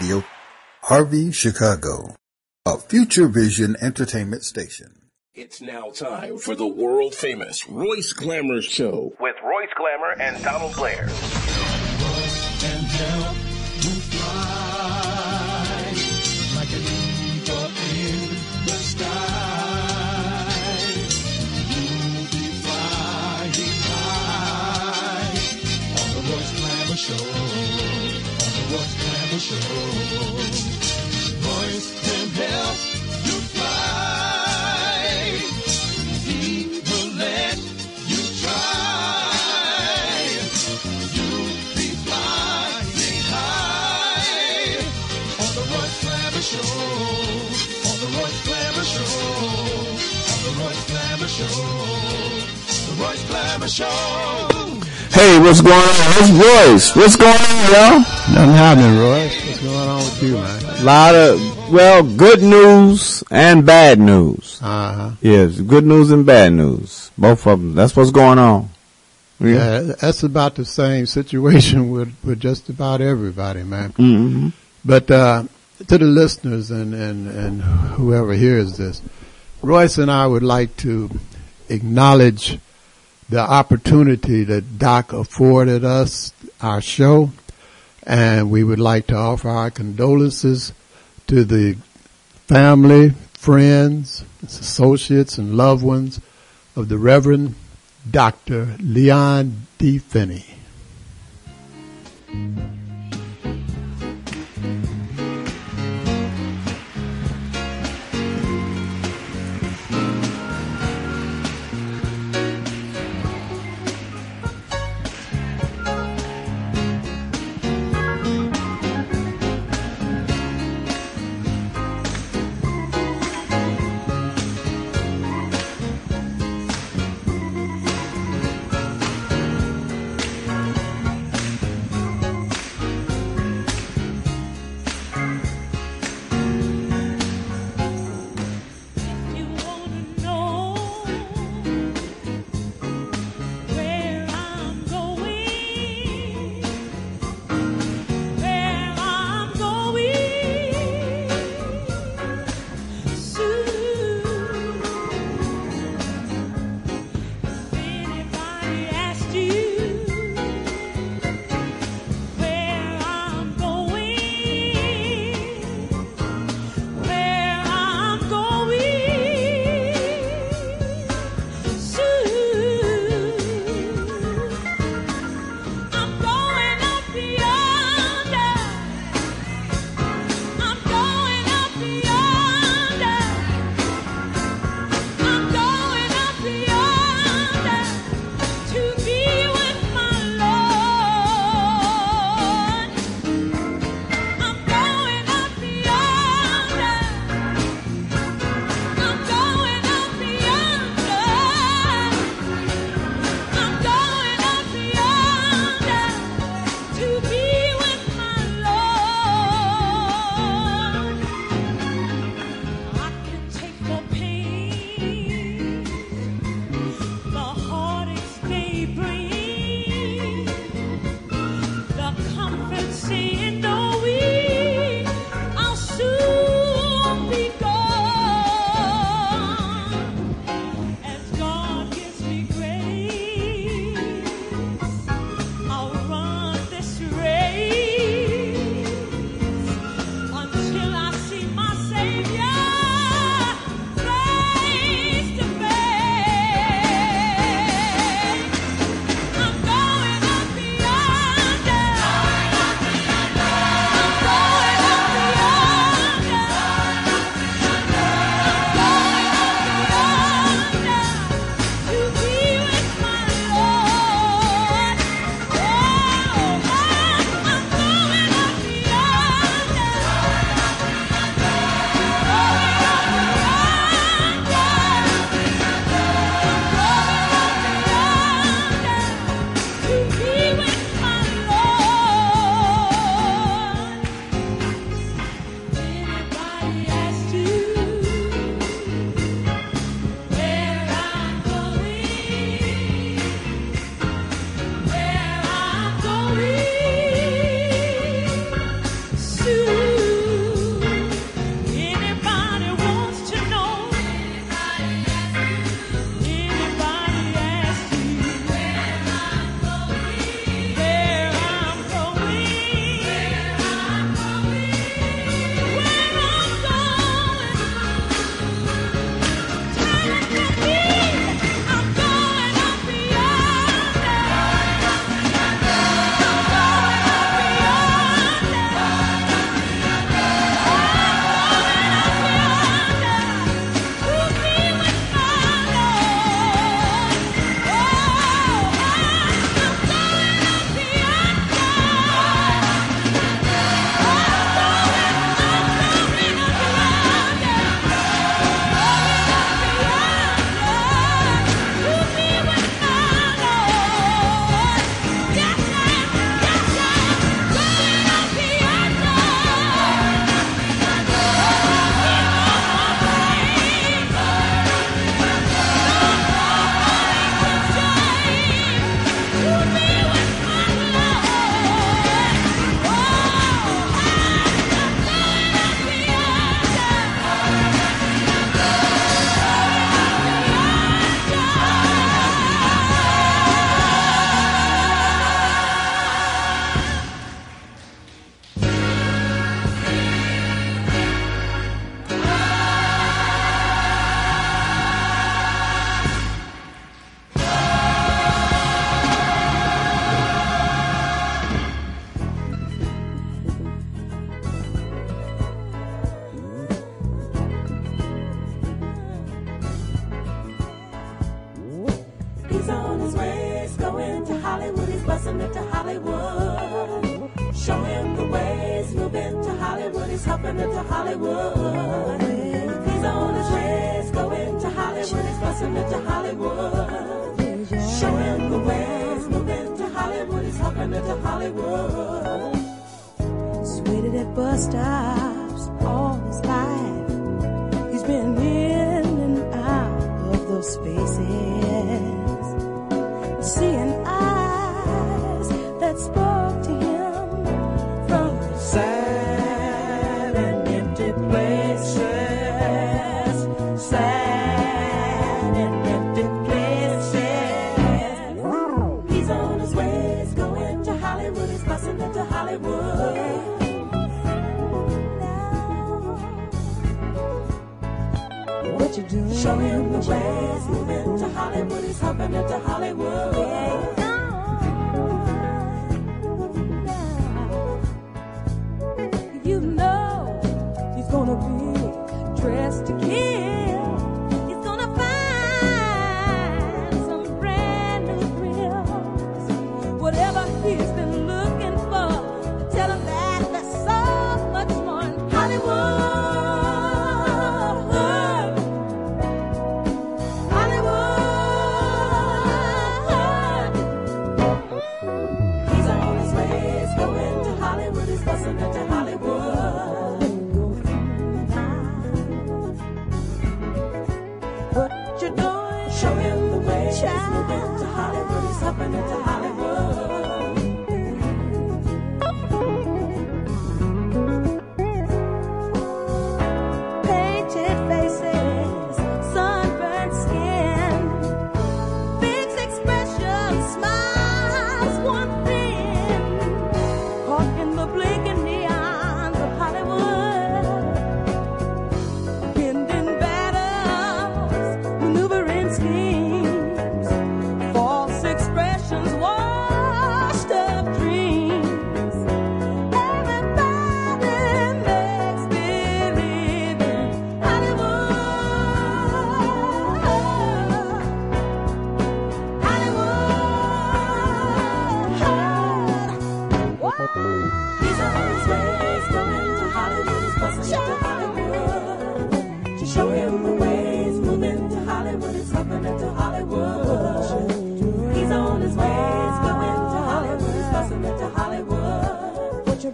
Radio, Harvey, Chicago, a Future Vision entertainment station. It's now time for the world famous Royce Glamour Show with Royce Glamour and Donald Blair. Hey, what's going on? It's Royce. What's going on, y'all? Nothing happening, Royce. What's going on with you, man? A lot of, well, good news and bad news. Uh huh. Yes, good news and bad news. Both of them. That's what's going on. Yeah, that's about the same situation with, with just about everybody, man. hmm But uh, to the listeners and, and, and whoever hears this, Royce and I would like to acknowledge the opportunity that Doc afforded us, our show, and we would like to offer our condolences to the family, friends, associates, and loved ones of the Reverend Dr. Leon D. Finney.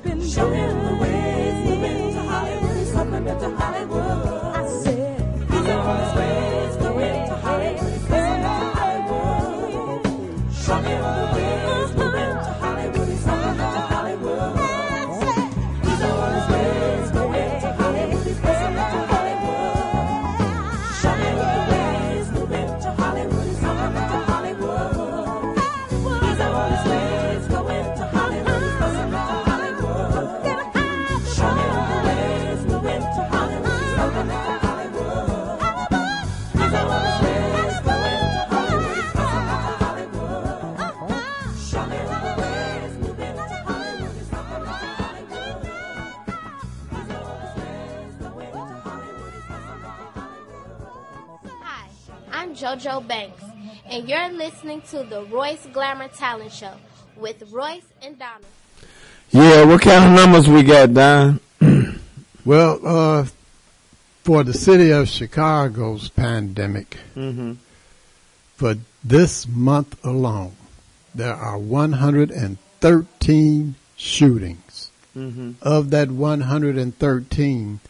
Been Show him the doing? JoJo Banks, and you're listening to the Royce Glamour Talent Show with Royce and Donald. Yeah, what kind of numbers we got, Don? Well, uh, for the city of Chicago's pandemic, Mm-hmm. for this month alone, there are 113 shootings. Mm-hmm. Of that 113,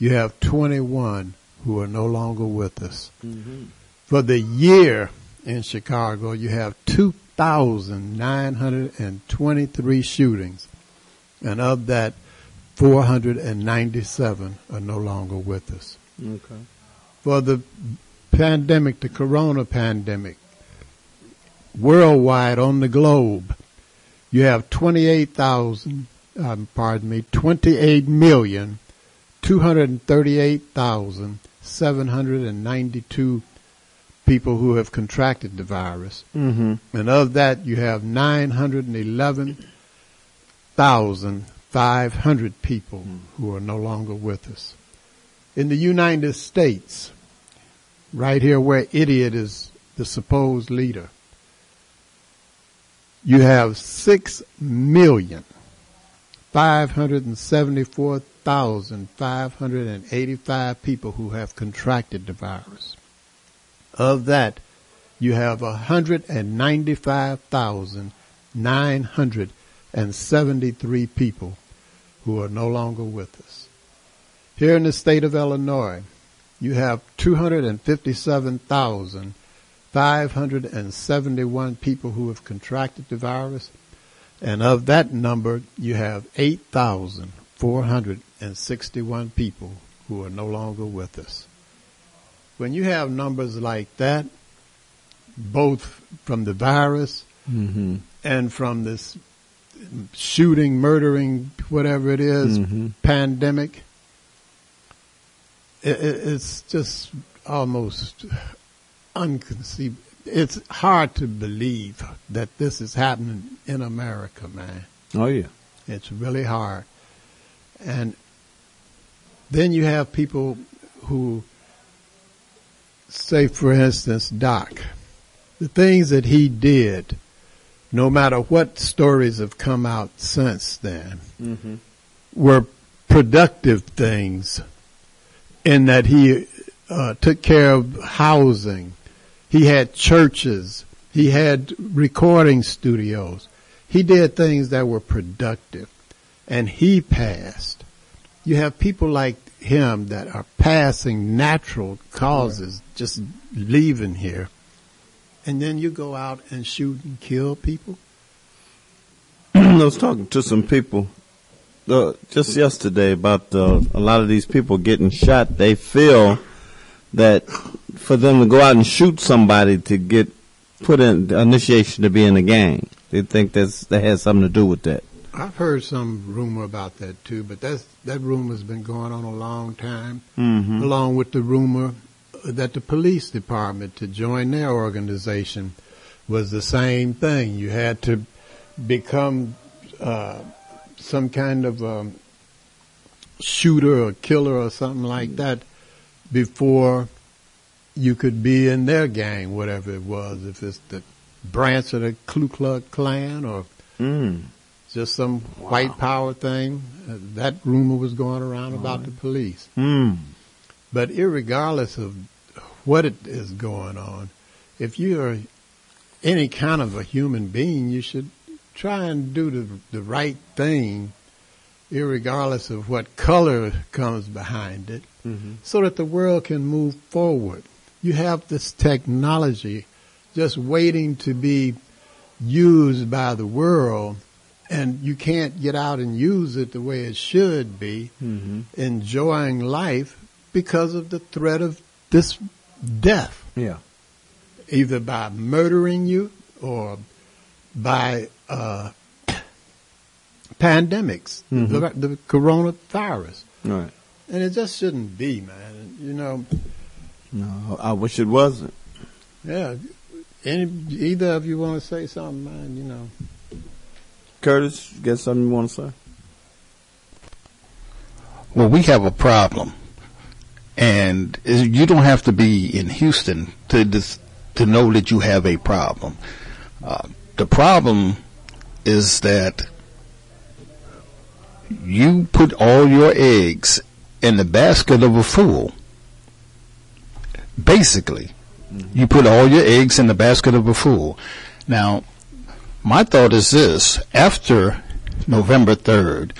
you have 21 who are no longer with us. Mm-hmm. For the year in Chicago, you have 2,923 shootings. And of that, 497 are no longer with us. Okay. For the pandemic, the corona pandemic, worldwide on the globe, you have 28,000, um, pardon me, 28 million, 238,792 people who have contracted the virus. Mm-hmm. And of that, you have 911,500 people who are no longer with us. In the United States, right here where Idiot is the supposed leader, you have six million five hundred and seventy-four thousand five hundred and eighty-five people who have contracted the virus. Of that, you have hundred and ninety-five thousand nine hundred and seventy-three people who are no longer with us. Here in the state of Illinois, you have 257,571 people who have contracted the virus. And of that number, you have 8,461 people who are no longer with us. When you have numbers like that, both from the virus Mm-hmm. and from this shooting, murdering, whatever it is, Mhm. pandemic, it, it, it's just almost unconceivable. It's hard to believe that this is happening in America, man. Oh yeah. It's really hard. And then you have people who say, for instance, Doc, the things that he did, no matter what stories have come out since then, Mm-hmm. were productive things in that he uh, took care of housing. He had churches. He had recording studios. He did things that were productive and he passed. You have people like him that are passing natural causes, just leaving here. And then you go out and shoot and kill people. I was talking to some people uh, just yesterday about uh, a lot of these people getting shot. They feel that for them to go out and shoot somebody to get put in the initiation to be in the gang, they think that's that has something to do with that. I've heard some rumor about that too, but that's that rumor's been going on a long time. Mm-hmm. Along with the rumor that the police department to join their organization was the same thing. You had to become uh, some kind of um, shooter or killer or something like that before you could be in their gang, whatever it was. If it's the branch of the Ku Klux Klan or Mm. just some white power thing. Uh, that rumor was going around about the police. Mm. But irregardless of what it is going on, if you're any kind of a human being, you should try and do the, the right thing, irregardless of what color comes behind it, Mm-hmm. so that the world can move forward. You have this technology just waiting to be used by the world, and you can't get out and use it the way it should be, Mm-hmm. enjoying life because of the threat of this death, Yeah. either by murdering you or by uh, pandemics, Mhm. the, the coronavirus. Right. And it just shouldn't be, man. You know, No, I wish it wasn't. yeah. Any either of you want to say something, man? You know, Curtis, you got something you want to say? Well, we have a problem. And you don't have to be in Houston to dis- to know that you have a problem. Uh, the problem is that you put all your eggs in the basket of a fool. Basically, you put all your eggs in the basket of a fool. Now, my thought is this after November 3rd,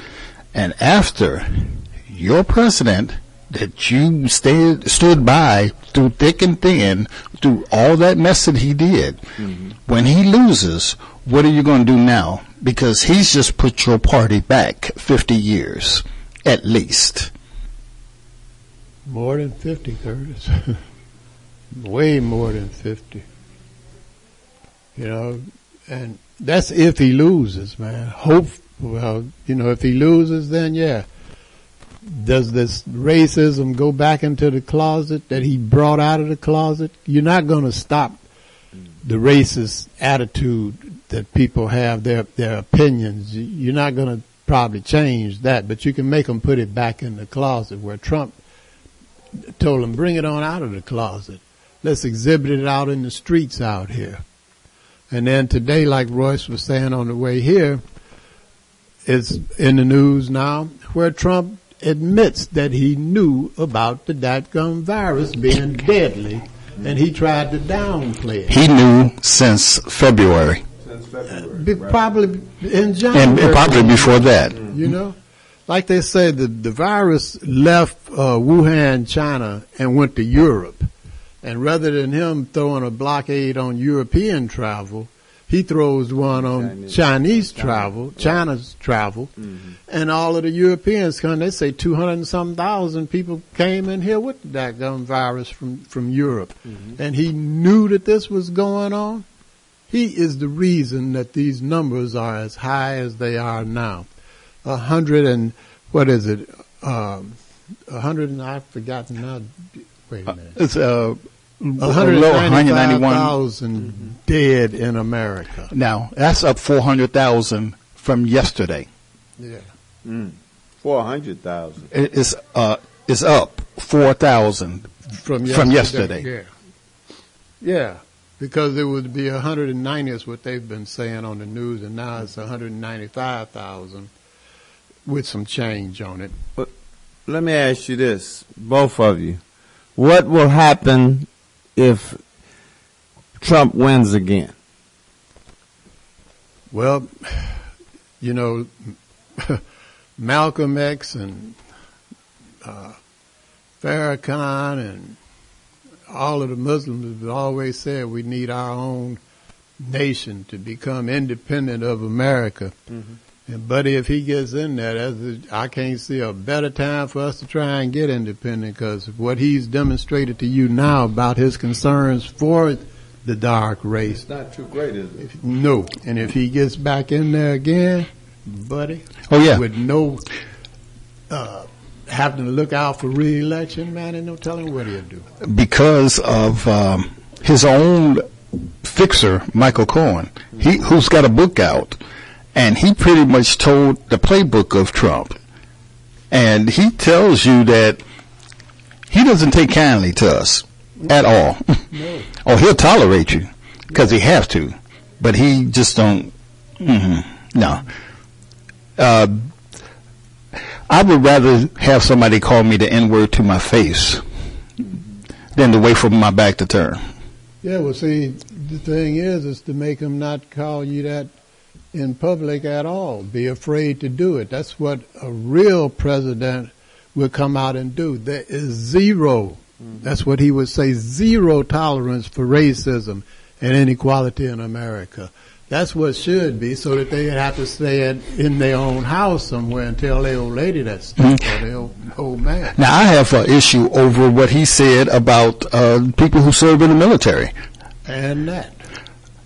and after your president that you stayed, stood by through thick and thin, through all that mess that he did, mm-hmm. when he loses, what are you going to do now? Because he's just put your party back 50 years, at least. More than 50, Curtis. Way more than 50. You know, and that's if he loses, man. Hope, well, you know, if he loses, then yeah. Does this racism go back into the closet that he brought out of the closet? You're not going to stop the racist attitude that people have, their, their opinions. You- You're not going to probably change that, but you can make them put it back in the closet where Trump told them, bring it on out of the closet. Let's exhibit it out in the streets out here. And then today, like Royce was saying on the way here, it's in the news now where Trump admits that he knew about the datgum virus being deadly and he tried to downplay it. He knew since February, Since February. Be- Probably in January, and probably before that. You know, like they say, the the virus left uh, Wuhan, China, and went to Europe. And rather than him throwing a blockade on European travel, he throws one on Chinese. Chinese, travel, China's travel, and all of the Europeans come. They say two hundred and some thousand people came in here with that gun virus from from Europe, and he knew that this was going on. He is the reason that these numbers are as high as they are now. A hundred and what is it? Um, a hundred and I've forgotten now. Wait a minute. It's uh, A hundred low, and ninety-five 191. thousand dead in America. Now that's up four hundred thousand from yesterday. Yeah. Four hundred thousand. It is uh, it's up four thousand. From yesterday. From yesterday. Yeah. Yeah. Because it would be 190 is what they've been saying on the news, and now it's 195,000 with some change on it. But let me ask you this, both of you. What will happen if Trump wins again? Well, you know, Malcolm X and uh, Farrakhan and all of the Muslims have always said we need our own nation to become independent of America. And buddy, if he gets in there, that's a, I can't see a better time for us to try and get independent because what he's demonstrated to you now about his concerns for the dark race, not too great, is it? no. And if he gets back in there again, buddy, Oh yeah, with no uh, having to look out for re-election, man, ain't no telling what he'll do. because of um, his own fixer, Michael Cohen, he who's got a book out, and he pretty much told the playbook of Trump, and he tells you that he doesn't take kindly to us at all. No. Oh, he'll tolerate you because he has to, but he just don't. mm no. Uh, I would rather have somebody call me the N word to my face than to wait for my back to turn. Yeah, well, see, the thing is, is to make him not call you that in public at all. Be afraid to do it. That's what a real president would come out and do. There is 0 That's what he would say. Zero tolerance for racism and inequality in America. That's what should be, so that they have to stay in, in their own house somewhere and tell their old lady that stuff or their old, old man. Now, I have an issue over what he said about uh, people who serve in the military. And that.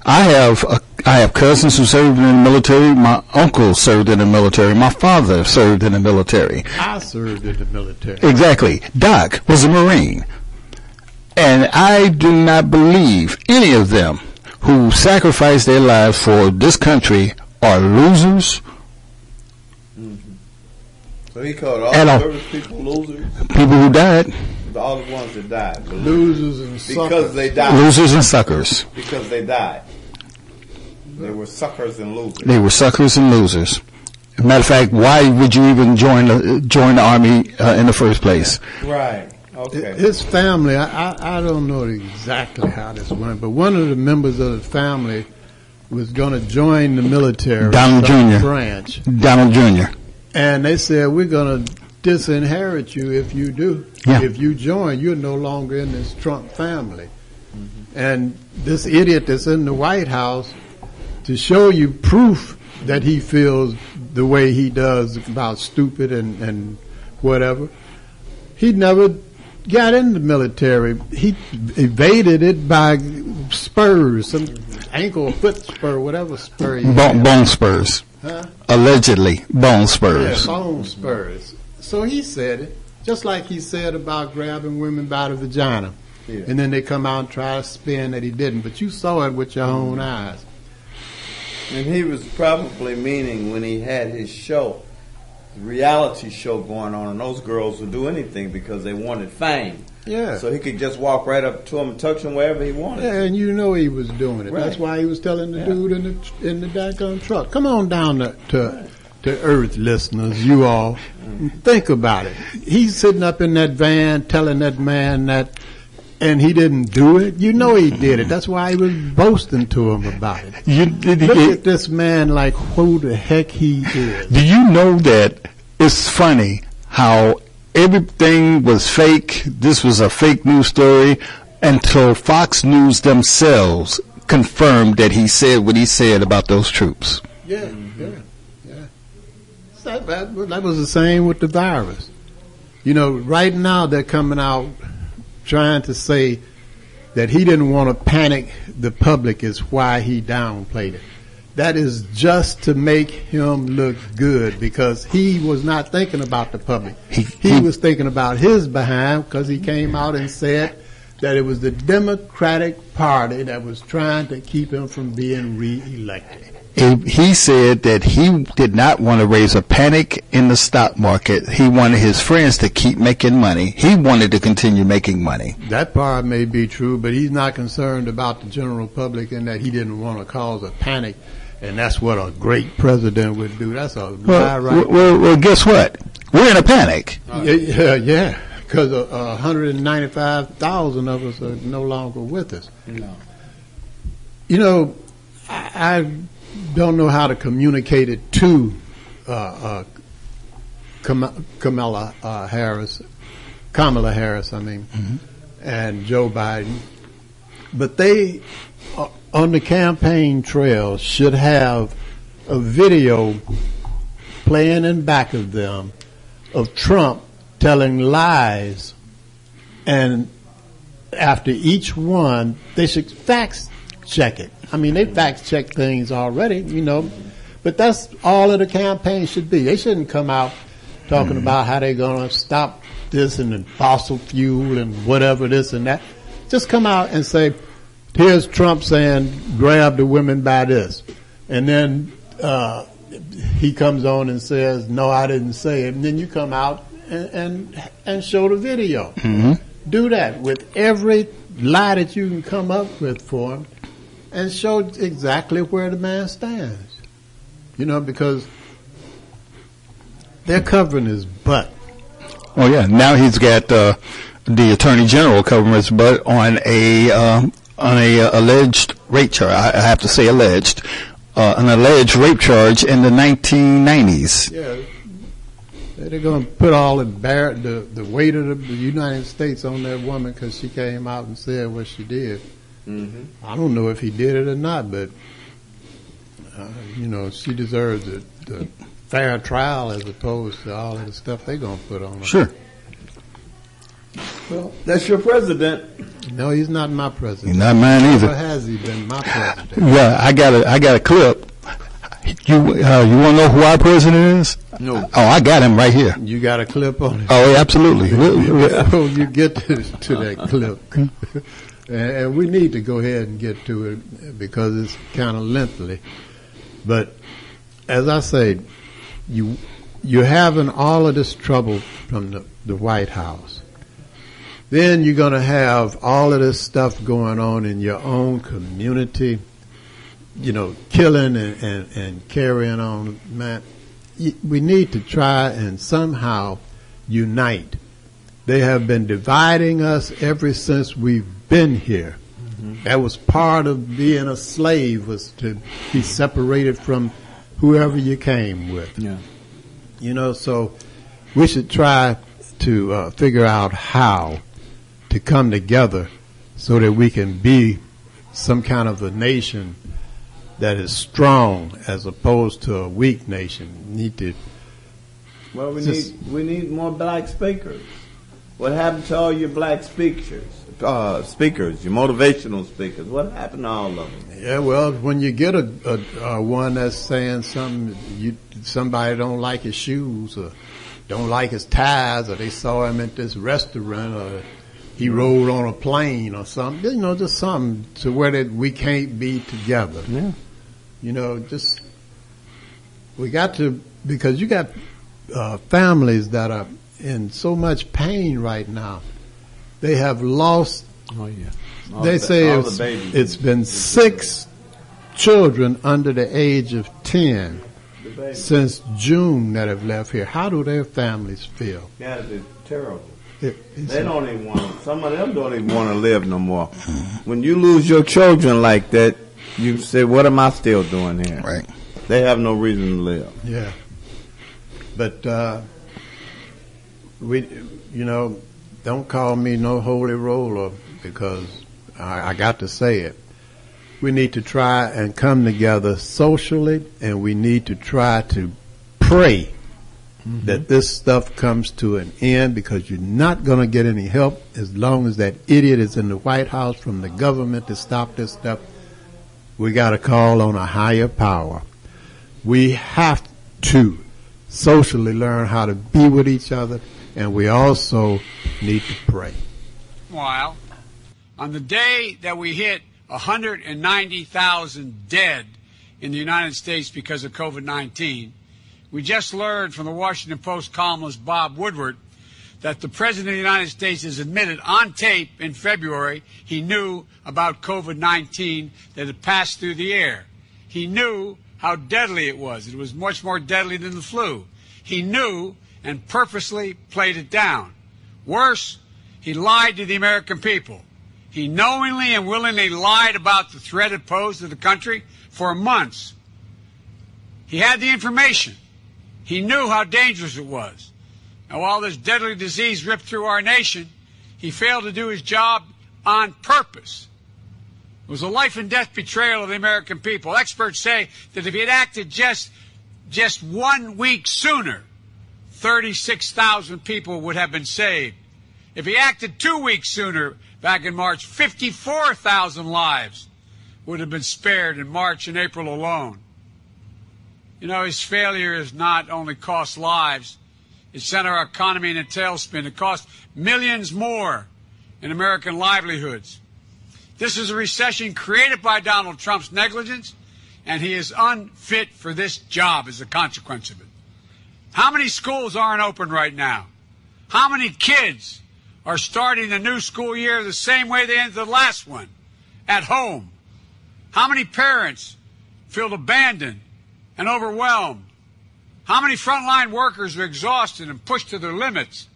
I have uh, I have cousins who served in the military. My uncle served in the military. My father served in the military. I served in the military. Exactly. Doc was a Marine. And I do not believe any of them who sacrificed their lives for this country are losers, So he called all At all. service people losers. people who died. all the ones that died. Losers and suckers. Because they died. Losers and suckers. Because they died. They were suckers and losers. They were suckers and losers. Matter of fact, why would you even join the, join the army uh, in the first place? Right. Okay. His family, I, I, I don't know exactly how this went, but one of the members of the family was going to join the military. Donald Jr.. Branch. Donald Jr. And they said, we're going to disinherit you if you do. Yeah. If you join, you're no longer in this Trump family. And this idiot that's in the White House, to show you proof that he feels the way he does about stupid and, and whatever, he never got in the military. He evaded it by spurs, some ankle or foot spur, whatever spur he Bone, had. bone spurs. Huh? Allegedly, bone spurs. Yeah, spurs. bone spurs. So he said it, just like he said about grabbing women by the vagina. Yeah. And then they come out and try to spin that he didn't. But you saw it with your own eyes. And he was probably meaning when he had his show, reality show going on, and those girls would do anything because they wanted fame. Yeah. So he could just walk right up to them and touch them wherever he wanted. Yeah, and you know he was doing it. Right. That's why he was telling the Yeah. dude in the in the daggone truck, "Come on down to to, to Earth, listeners, you all. Mm. Think about it. He's sitting up in that van telling that man that, and he didn't do it. You know he did it. That's why he was boasting to him about it. You, did Look you- at this man like who the heck he is. Do you know that it's funny how everything was fake? This was a fake news story until Fox News themselves confirmed that he said what he said about those troops. Yeah, yeah, yeah. That, that was the same with the virus. You know, right now they're coming out trying to say that he didn't want to panic the public is why he downplayed it. That is just to make him look good because he was not thinking about the public. He- He was thinking about his behind because he came out and said that it was the Democratic Party that was trying to keep him from being reelected. He he said that he did not want to raise a panic in the stock market. He wanted his friends to keep making money. He wanted to continue making money. That part may be true, but he's not concerned about the general public and that he didn't want to cause a panic. And that's what a great president would do. That's a lie Well, right well, well, guess what? We're in a panic. Yeah, yeah, yeah. Because uh, 195,000 of us are no longer with us. No. You know, I, I don't know how to communicate it to uh, uh, Kam- Kamala uh, Harris, Kamala Harris, I mean, and Joe Biden. But they, uh, on the campaign trail, should have a video playing in back of them of Trump telling lies, and after each one, they should fact check it. I mean, they fact check things already, you know, but that's all of the campaign should be. They shouldn't come out talking about how they're going to stop this and the fossil fuel and whatever this and that. Just come out and say, here's Trump saying, grab the women by this. And then, uh, he comes on and says, "No, I didn't say it." And then you come out and and, and show the video. Do that with every lie that you can come up with for him, and show exactly where the man stands. You know, because they're covering his butt. Oh yeah, now he's got uh, the attorney general covering his butt on a uh, on a uh, alleged rape charge. I I have to say alleged, uh, an alleged rape charge in the 1990s. Yeah. They're going to put all the, bar- the the weight of the, the United States on that woman because she came out and said what she did. Mm-hmm. I don't know if he did it or not, but uh, you know she deserves the, the fair trial as opposed to all of the stuff they're going to put on her. Sure. Well, that's your president. No, he's not my president. Not mine Never either. has he been my president? Well, I got a I got a clip. You uh, you want to know who our president is? No. Oh, I got him right here. You got a clip on it. Oh, absolutely. We- we- you get to, to that clip, and, we need to go ahead and get to it because it's kind of lengthy. But as I say, you you're having all of this trouble from the, the White House. Then you're going to have all of this stuff going on in your own community, you know, killing and, and, and carrying on. Man, we need to try and somehow unite. They have been dividing us ever since we've been here. That was part of being a slave was to be separated from whoever you came with. Yeah. You know, so we should try to uh, figure out how to come together so that we can be some kind of a nation that is strong as opposed to a weak nation. We need to Well, we need we need more black speakers. What happened to all your black speakers? Uh, speakers, your motivational speakers. What happened to all of them? Yeah, well, when you get a, a, a one that's saying something, you somebody don't like his shoes or don't like his ties, or they saw him at this restaurant, or he rode on a plane or something. You know, just something to where that we can't be together. Yeah. You know, just we got to because you got uh, families that are in so much pain right now. They have lost Oh yeah. All they the- say it's, the it's been six children under the age of 10 since June that have left here. How do their families feel? Yeah, it's terrible. It- it's- They don't even want. Some of them don't even want to live no more. When you lose your children like that, you say, "What am I still doing here?" Right. They have no reason to live. Yeah. But, uh, we, you know, don't call me no holy roller because I, I got to say it. We need to try and come together socially and we need to try to pray mm-hmm. that this stuff comes to an end because you're not going to get any help as long as that idiot is in the White House from the government to stop this stuff. We got to call on a higher power. We have to socially learn how to be with each other and we also need to pray. Meanwhile, on the day that we hit 190,000 dead in the United States because of COVID 19, we just learned from the Washington Post columnist Bob Woodward that the President of the United States has admitted on tape in February he knew about COVID 19 that had passed through the air. He knew how deadly it was. It was much more deadly than the flu. He knew and purposely played it down. Worse, he lied to the American people. He knowingly and willingly lied about the threat it posed to the country for months. He had the information. He knew how dangerous it was. Now, while this deadly disease ripped through our nation, he failed to do his job on purpose. It was a life and death betrayal of the American people. Experts say that if he had acted just, just one week sooner, 36,000 people would have been saved. If he acted two weeks sooner, back in March, 54,000 lives would have been spared in March and April alone. You know, his failure has not only cost lives, it sent our economy in a tailspin. It cost millions more in American livelihoods. This is a recession created by Donald Trump's negligence, and he is unfit for this job as a consequence of it. How many schools aren't open right now? How many kids are starting the new school year the same way they ended the last one? At home. How many parents feel abandoned and overwhelmed? How many frontline workers are exhausted and pushed to their limits?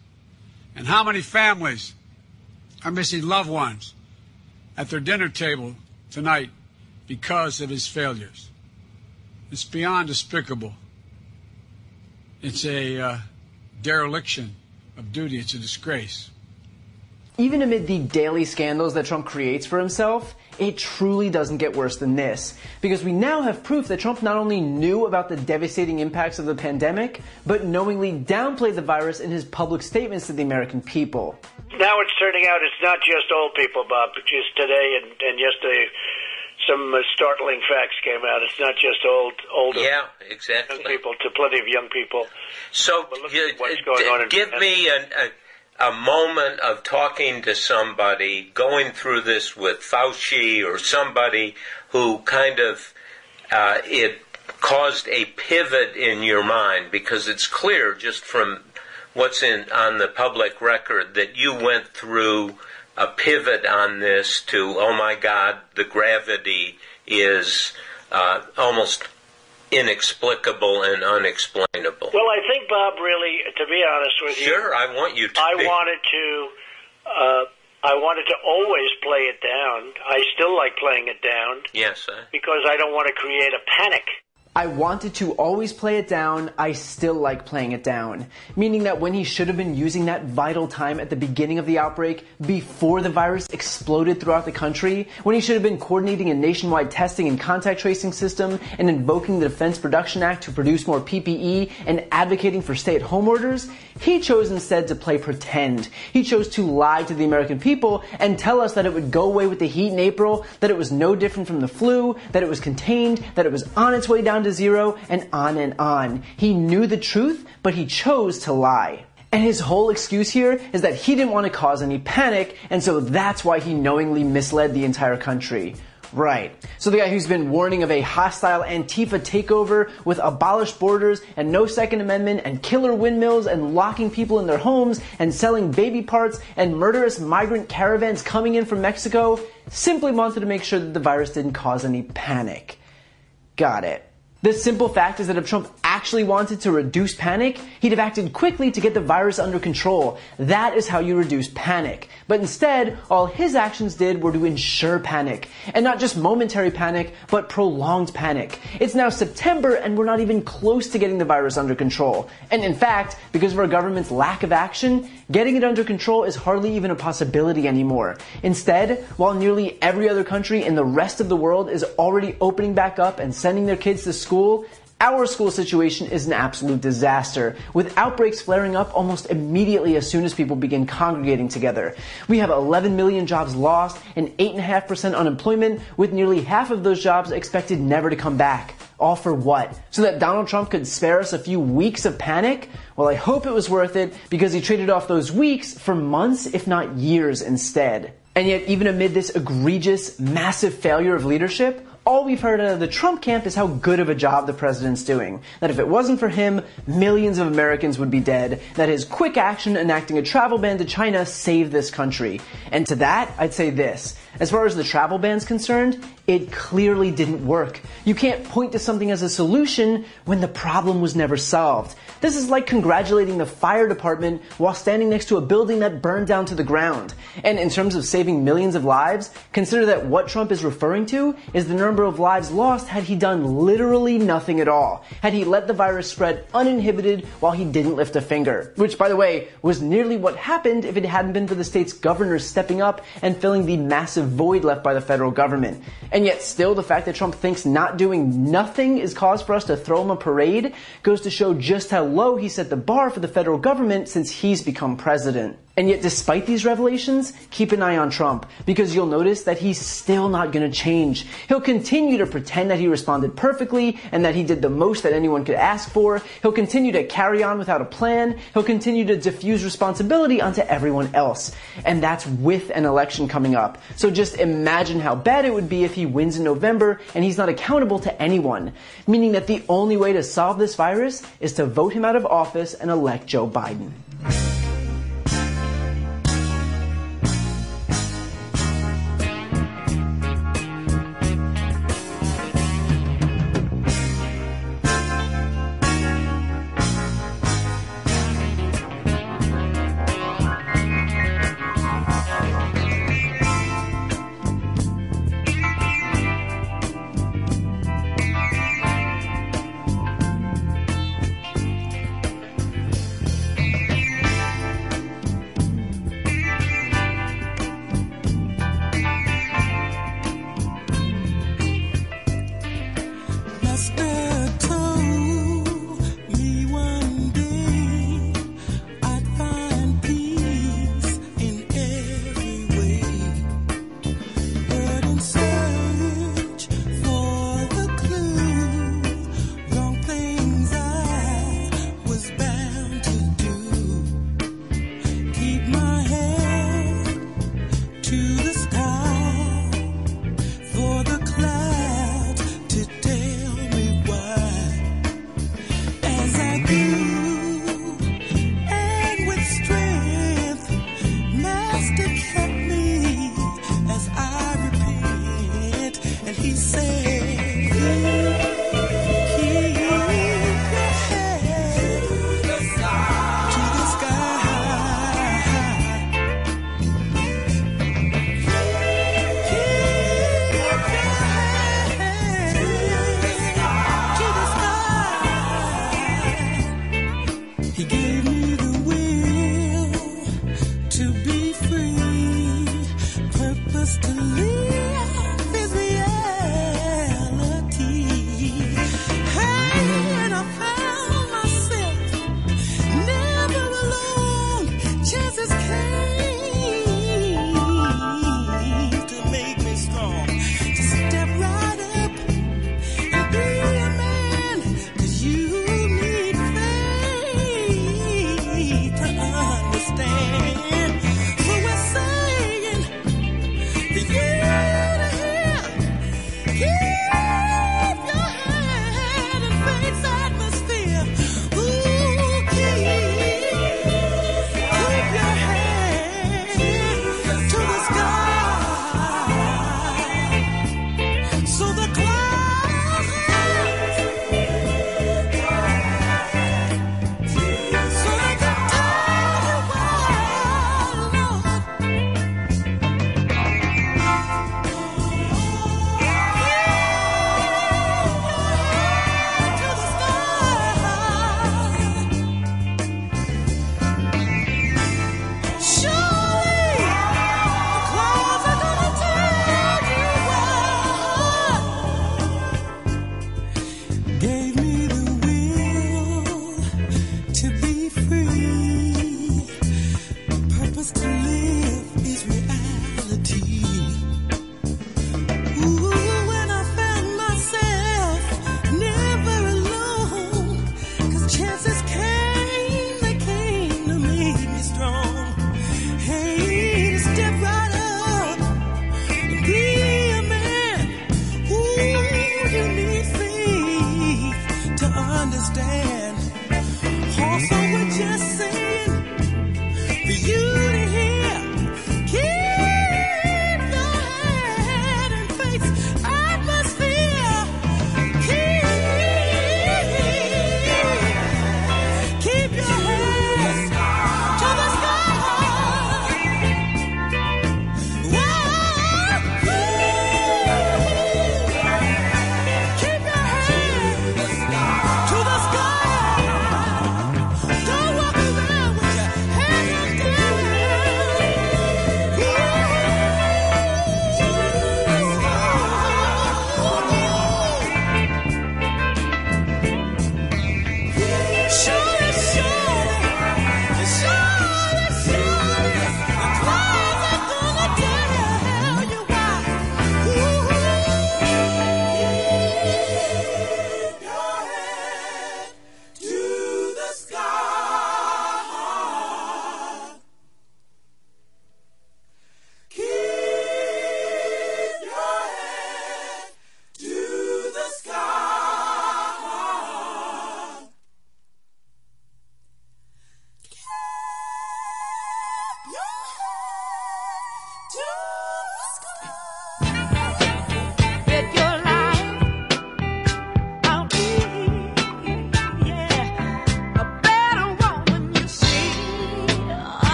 And how many families are missing loved ones at their dinner table tonight because of his failures? It's beyond despicable. It's a uh, dereliction of duty. It's a disgrace. Even amid the daily scandals that Trump creates for himself, it truly doesn't get worse than this. Because we now have proof that Trump not only knew about the devastating impacts of the pandemic, but knowingly downplayed the virus in his public statements to the American people. Now it's turning out it's not just old people, Bob. Just today and, and yesterday, some uh, startling facts came out. It's not just old, older Yeah, exactly. young people, to plenty of young people. So, you- what's going on in give me a, a, a moment of talking to somebody, going through this with Fauci or somebody who kind of uh, it caused a pivot in your mind because it's clear just from what's in on the public record that you went through a pivot on this to oh my God, the gravity is uh, almost inexplicable and unexplainable. Well, I think Bob really, to be honest with you, Sure, I want you to. I be. wanted to. Uh, I wanted to always play it down. I still like playing it down Yes, because I don't want to create a panic. I wanted to always play it down, I still like playing it down. Meaning that when he should have been using that vital time at the beginning of the outbreak, before the virus exploded throughout the country, when he should have been coordinating a nationwide testing and contact tracing system, and invoking the Defense Production Act to produce more PPE, and advocating for stay at home orders, he chose instead to play pretend. He chose to lie to the American people and tell us that it would go away with the heat in April, that it was no different from the flu, that it was contained, that it was on its way down to zero, and on and on. He knew the truth, but he chose to lie. And his whole excuse here is that he didn't want to cause any panic, and so that's why he knowingly misled the entire country. Right. So the guy who's been warning of a hostile Antifa takeover with abolished borders and no Second Amendment and killer windmills and locking people in their homes and selling baby parts and murderous migrant caravans coming in from Mexico simply wanted to make sure that the virus didn't cause any panic. Got it. The simple fact is that if Trump actually wanted to reduce panic, he'd have acted quickly to get the virus under control. That is how you reduce panic. But instead, all his actions did were to ensure panic. And not just momentary panic, but prolonged panic. It's now September and we're not even close to getting the virus under control. And in fact, because of our government's lack of action, getting it under control is hardly even a possibility anymore. Instead, while nearly every other country in the rest of the world is already opening back up and sending their kids to school, our school situation is an absolute disaster, with outbreaks flaring up almost immediately as soon as people begin congregating together. We have 11 million jobs lost and 8.5% unemployment, with nearly half of those jobs expected never to come back. All for what? So that Donald Trump could spare us a few weeks of panic? Well, I hope it was worth it because he traded off those weeks for months, if not years instead. And yet, even amid this egregious, massive failure of leadership, all we've heard out of the Trump camp is how good of a job the president's doing. That if it wasn't for him, millions of Americans would be dead. That his quick action enacting a travel ban to China saved this country. And to that, I'd say this. As far as the travel ban's concerned, it clearly didn't work. You can't point to something as a solution when the problem was never solved. This is like congratulating the fire department while standing next to a building that burned down to the ground. And in terms of saving millions of lives, consider that what Trump is referring to is the number of lives lost had he done literally nothing at all. Had he let the virus spread uninhibited while he didn't lift a finger. Which, by the way, was nearly what happened if it hadn't been for the state's governors stepping up and filling the massive void left by the federal government. And yet still, the fact that Trump thinks not doing nothing is cause for us to throw him a parade goes to show just how low he set the bar for the federal government since he's become president. And yet, despite these revelations, keep an eye on Trump, because you'll notice that he's still not gonna change. He'll continue to pretend that he responded perfectly and that he did the most that anyone could ask for. He'll continue to carry on without a plan. He'll continue to diffuse responsibility onto everyone else. And that's with an election coming up. So just imagine how bad it would be if he wins in November and he's not accountable to anyone. Meaning that the only way to solve this virus is to vote him out of office and elect Joe Biden.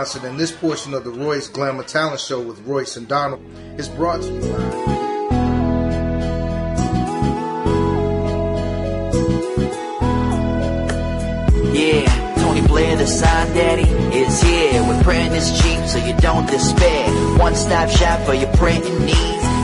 Jeff and this portion of the Royce Glamour Talent Show with Royce and Donald is brought to you by. Yeah, Tony Blair, the sign daddy, is here. With printing is cheap, so you don't despair. One stop shop for your printing needs.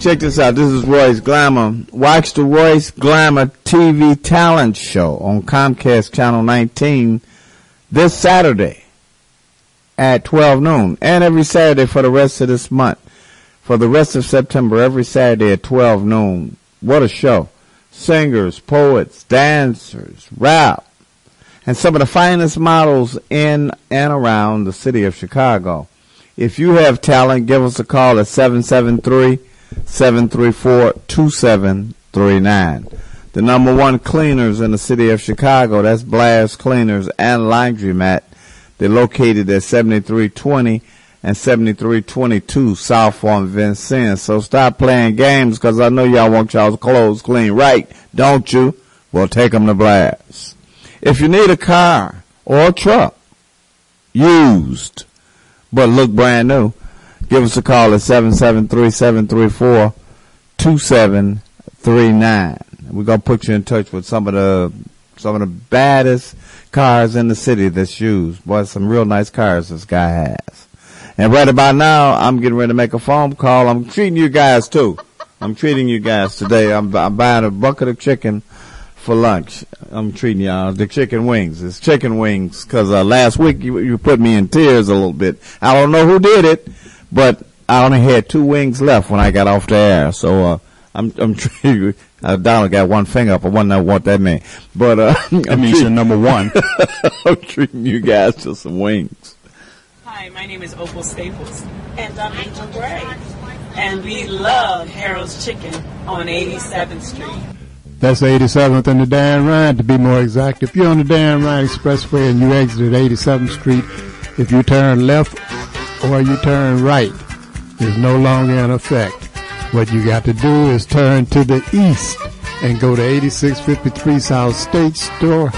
Check this out. This is Royce Glamour. Watch the Royce Glamour TV Talent Show on Comcast Channel 19 this Saturday at 12 noon and every Saturday for the rest of this month. For the rest of September, every Saturday at 12 noon. What a show. Singers, poets, dancers, rap, and some of the finest models in and around the city of Chicago. If you have talent, give us a call at 773-734-2739. The number one cleaners in the city of Chicago, that's Blast Cleaners and Laundromat. They're located at 7320 and 7322 South on Vincennes. So stop playing games because I know y'all want y'all's clothes clean, right? Don't you? Well, take 'em to Blast. If you need a car or a truck, used, but look brand new, give us a call at 773-734-2739. We're going to put you in touch with some of the, some of the baddest cars in the city that's used. Boy, some real nice cars this guy has. And right about now, I'm getting ready to make a phone call. I'm treating you guys too. I'm treating you guys today. I'm, I'm buying a bucket of chicken for lunch. I'm treating y'all the chicken wings. It's chicken wings because uh, last week you, you put me in tears a little bit. I don't know who did it, but I only had two wings left when I got off the air. So uh, I'm I'm treating you. Uh, Donald got one finger up. I wouldn't know what that means. but uh, That means you're number one. I'm treating you guys to some wings. Hi, my name is Opal Staples. And I'm Angel Gray. And we love Harold's Chicken on 87th Street. That's 87th and the Dan Ryan to be more exact. If you're on the Dan Ryan Expressway and you exit at 87th Street, if you turn left or you turn right, is no longer in effect. What you got to do is turn to the east and go to 8653 South State Store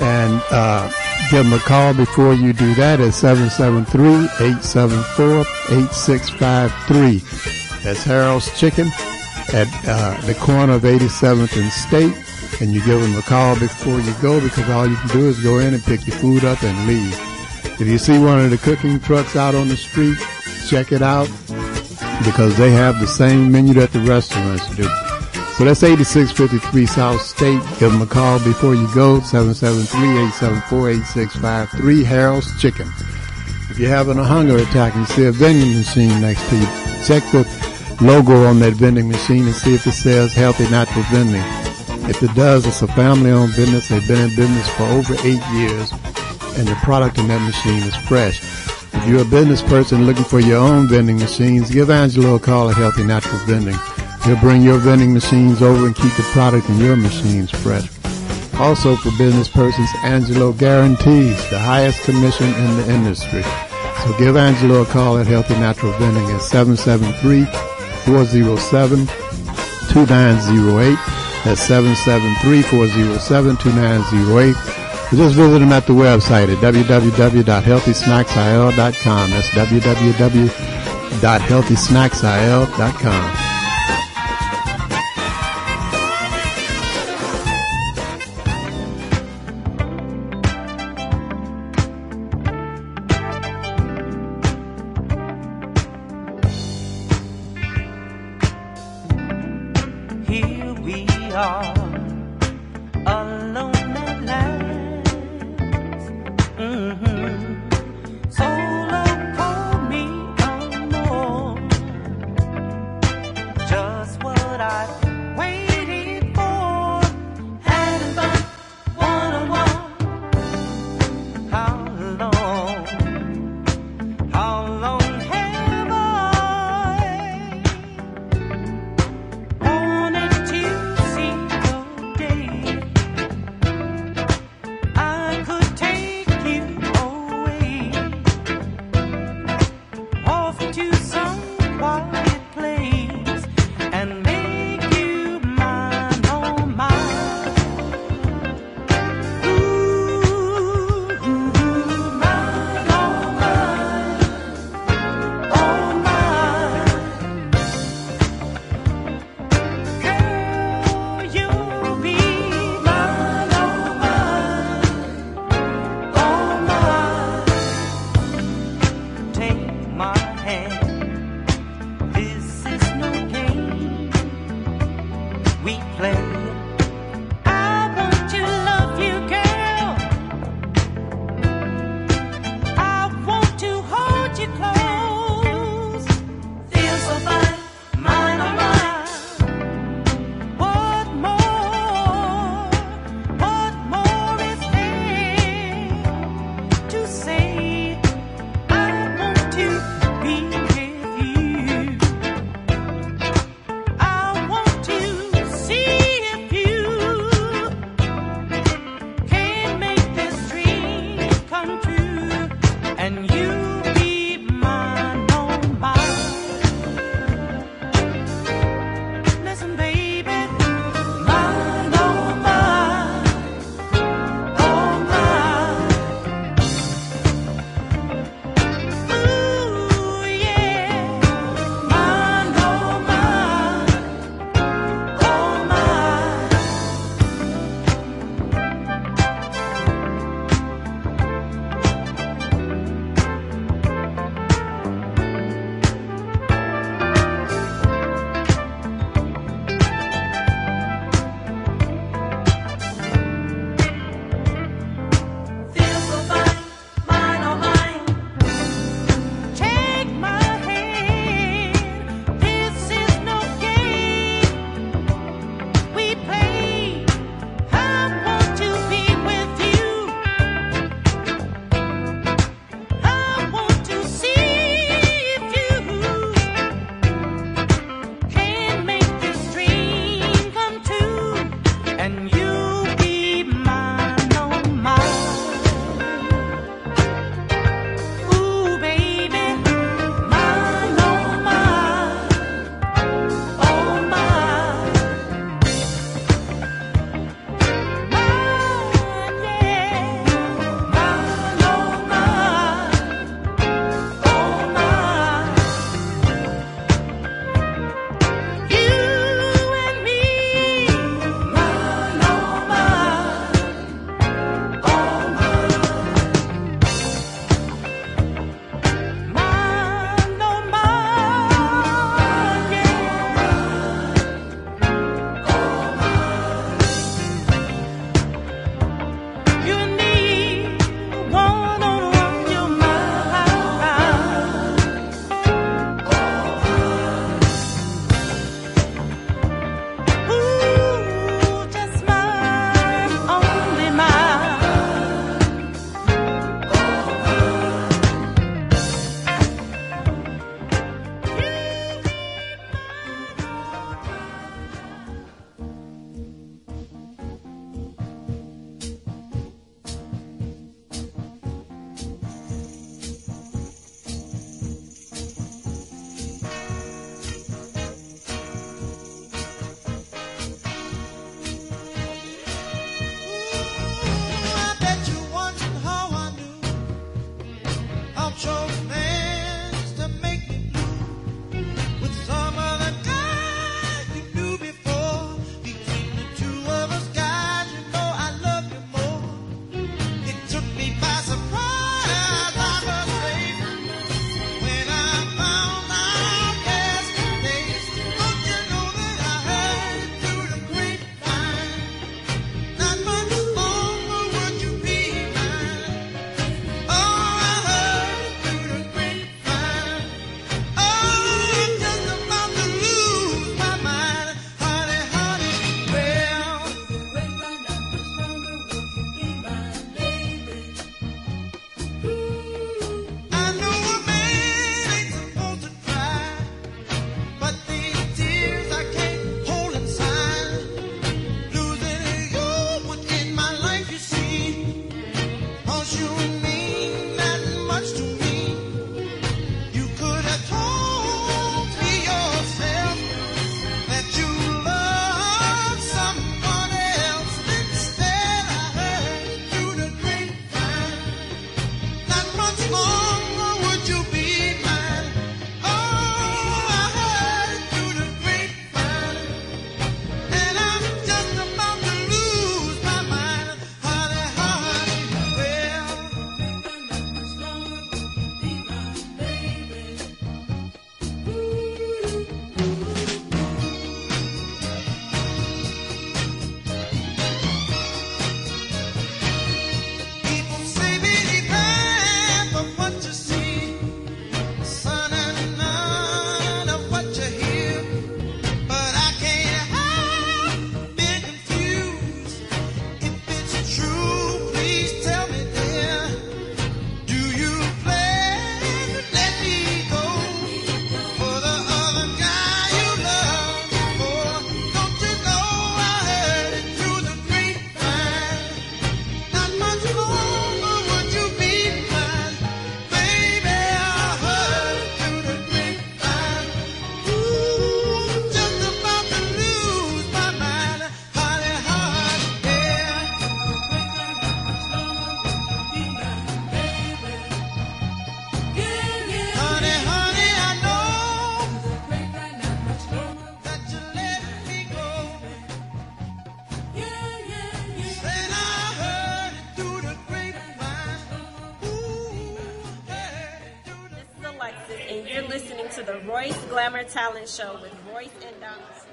and uh, give them a call before you do that at 773-874-8653. That's Harold's Chicken at uh, the corner of 87th and State, and you give them a call before you go because all you can do is go in and pick your food up and leave. If you see one of the cooking trucks out on the street, check it out because they have the same menu that the restaurants do. So that's 8653 South State. Give them a call before you go, 773-874-8653, Harold's Chicken. If you're having a hunger attack and see a vending machine next to you, check the logo on that vending machine and see if it says healthy natural vending. If it does, it's a family owned business. They've been in business for over eight years and the product in that machine is fresh. If you're a business person looking for your own vending machines, give Angelo a call at Healthy Natural Vending. He'll bring your vending machines over and keep the product in your machines fresh. Also for business persons, Angelo guarantees the highest commission in the industry. So give Angelo a call at Healthy Natural Vending at 773-407-2908. That's 773-407-2908. Or just visit them at the website at www.healthysnacksil.com. That's www.healthysnacksil.com. Here we are. Talent Show with Royce and Donaldson.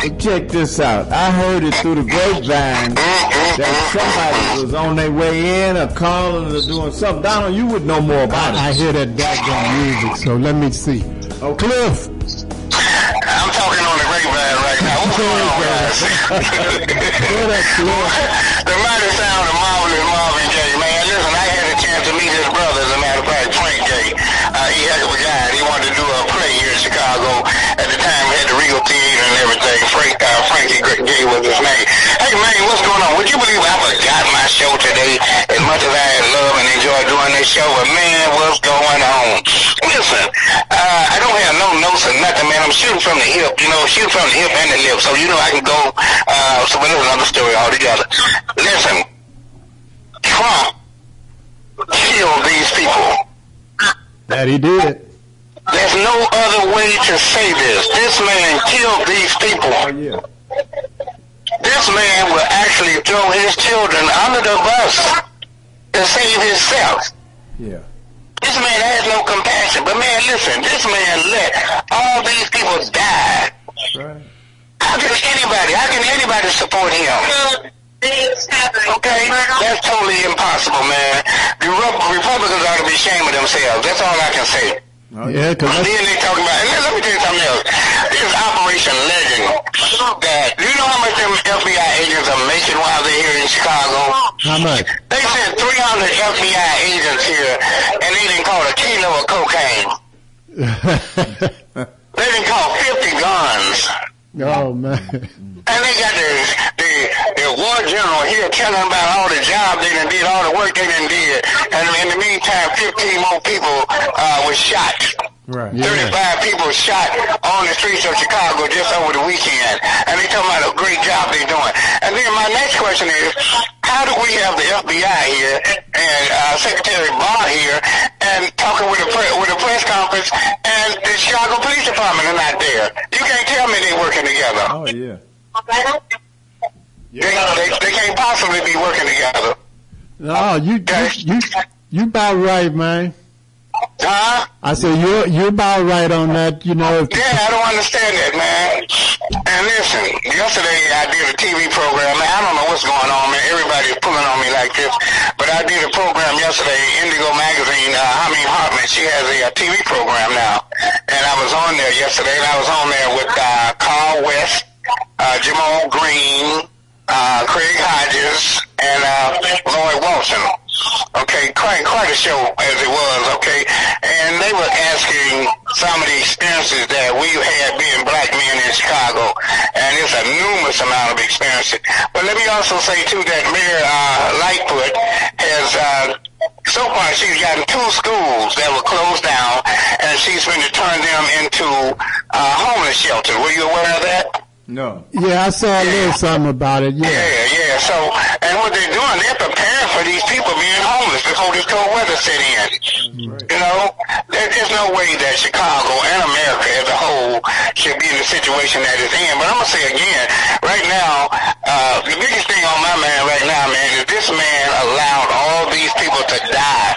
Hey, check this out. I heard it through the grapevine that somebody was on their way in or calling or doing something. Donald, you would know more about it. I hear that background music, so let me see. Oh, Cliff. Guys? the mighty sound of Marvelous Marvin Gaye, man. Listen, I had a chance to meet his brother, as a matter of fact, Frank Gaye. Uh, he had a guy, he wanted to do a play here in Chicago. At the time, we had the Regal Theater and everything. Frank, uh, Frankie Gaye was his name. Hey, man, what's going on? Would you believe I forgot my show today? As much as I love and enjoy doing this show, but man, what's going on? Listen, uh, I don't have no notes or nothing, man. I'm shooting from the hip, you know, shooting from the hip and the lip. So, you know, I can go, uh, so but that's another story altogether. Listen, Trump killed these people. That he did. There's no other way to say this. This man killed these people. Oh, yeah. This man will actually throw his children under the bus to save himself. Yeah. This man has no compassion. But man, listen, this man let all these people die. How can anybody, how can anybody support him? Okay, that's totally impossible, man. The Re- Republicans ought to be ashamed of themselves. That's all I can say. Oh, yeah, because Then they talking about, and let me tell you something else. This is Operation Legend. That do you know how much them FBI agents are making while they're here in Chicago? How much? They sent 300 FBI agents here, and they didn't call a kilo of cocaine. They didn't call 50 guns. oh man. And they got the, the, the war general here telling about all the job they done did, all the work they done did. And in the meantime, 15 more people uh, were shot. Right. 35 people shot on the streets of Chicago just over the weekend. And they're talking about a great job they're doing. And then my next question is, how do we have the FBI here and uh, Secretary Barr here and talking with a, pre- with a press conference and the Chicago Police Department are not there? You can't tell me they're working together. Oh, yeah. yeah. They, they, they can't possibly be working together. No, you you you, you about right, man. Huh? I said you're you're about right on that. You know, if, Yeah, I don't understand that, man. And listen, yesterday I did a TV program. Man, I don't know what's going on, man. Everybody's pulling on me like this. But I did a program yesterday, Indigo Magazine. Uh, mean Hartman, she has a, uh TV program now. And I was on there yesterday, and I was on there with uh, Carl West, uh, Jamal Green, uh, Craig Hodges, and uh, Lloyd Wilson. Okay, quite quite a show as it was. Okay, and they were asking some of the experiences that we've had being black men in Chicago, and it's a numerous amount of experiences. But let me also say too that Mayor uh, Lightfoot has. Uh, so far, she's gotten two schools that were closed down, and she's going to turn them into uh, homeless shelters. Were you aware of that? No. Yeah, I saw a little something about it. Yeah. Yeah, yeah. So, and what they're doing, they're preparing for these people being homeless before this cold weather set in. You know, there, there's no way that Chicago and America as a whole should be in the situation that it's in. But I'm gonna say again, right now, uh, the biggest thing on my mind right now, man, is this man allowed all these people to die.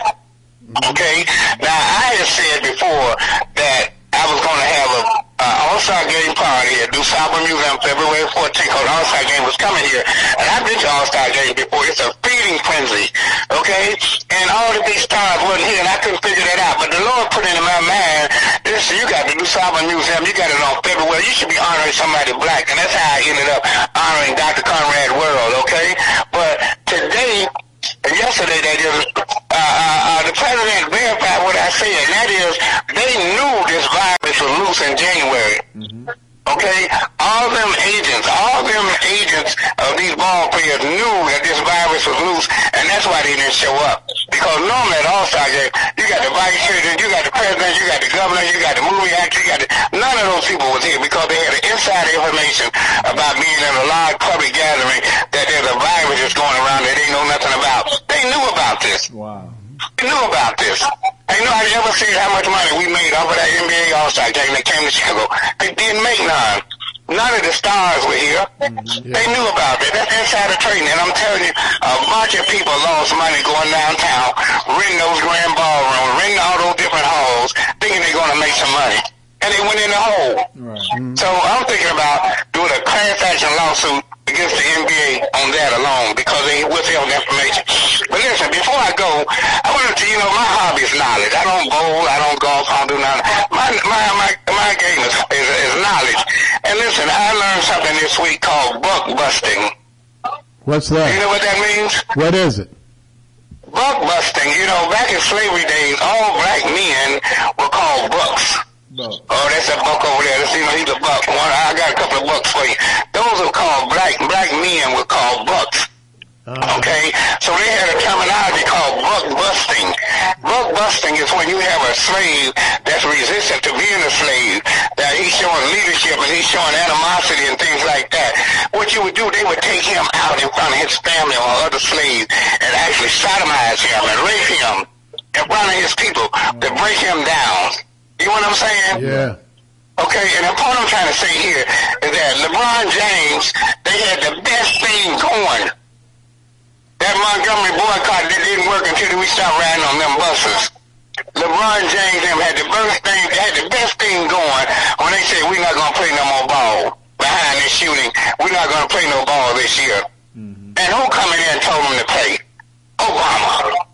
Okay. Now I have said before that I was going to have a uh, All-Star Game party at DuSable Museum February 14th. Because All-Star Game was coming here, and I've been to All-Star Game before. It's a feeding frenzy, okay? And all of these stars wasn't here, and I couldn't figure that out. But the Lord put it in my mind, this you got the DuSable Museum, you got it on February. You should be honoring somebody black, and that's how I ended up honoring Dr. Conrad Worrill, okay? But today yesterday that is, uh, uh, uh, the president verified what I said, and that is they knew this virus was loose in January. Okay, all them agents, all them agents of these ball players knew that this virus was loose, and that's why they didn't show up. Because normally at All Star game, you got the vice president, you got the president, you got the governor, you got the movie actor, you got the, none of those people was here because they had the inside information about being in a large public gathering that there's a virus that's going around that they know nothing knew about this. Wow. They knew about this. Ain't nobody ever said how much money we made off of that NBA All-Star game that came to Chicago. They didn't make none. None of the stars were here. Mm-hmm. They knew about it. That's insider trading. And I'm telling you, a bunch of people lost money going downtown, renting those grand ballrooms, renting all those different halls, thinking they're going to make some money. And they went in the hole. Mm-hmm. So I'm thinking about doing a class action lawsuit against the NBA on that alone because they withheld information. But listen, before I go, I wanted to, you know, my hobby is knowledge. I don't bowl, I don't golf, I don't do nothing. My my my, my game is, is is knowledge. And listen, I learned something this week called buck busting. What's that? You know what that means? What is it? Buck busting. You know, back in slavery days, all black men were called bucks. Oh, that's a buck over there. Know, he's a buck. One, I got a couple of bucks for you. Those are called black black men were called bucks. Uh-huh. Okay, so they had a terminology called buck busting. Buck busting is when you have a slave that's resistant to being a slave, that he's showing leadership and he's showing animosity and things like that. What you would do, they would take him out in front of his family or other slaves and actually sodomize him and rape him in front of his people to break him down. You know what I'm saying? Yeah. Okay, and the point I'm trying to say here is that LeBron James, they had the best thing going. That Montgomery boycott that didn't work until we stopped riding on them buses. LeBron James them had the best thing, they had the best thing going when they said we're not gonna play no more ball behind this shooting. We're not gonna play no ball this year. Mm-hmm. And who come in there and told them to play? Obama.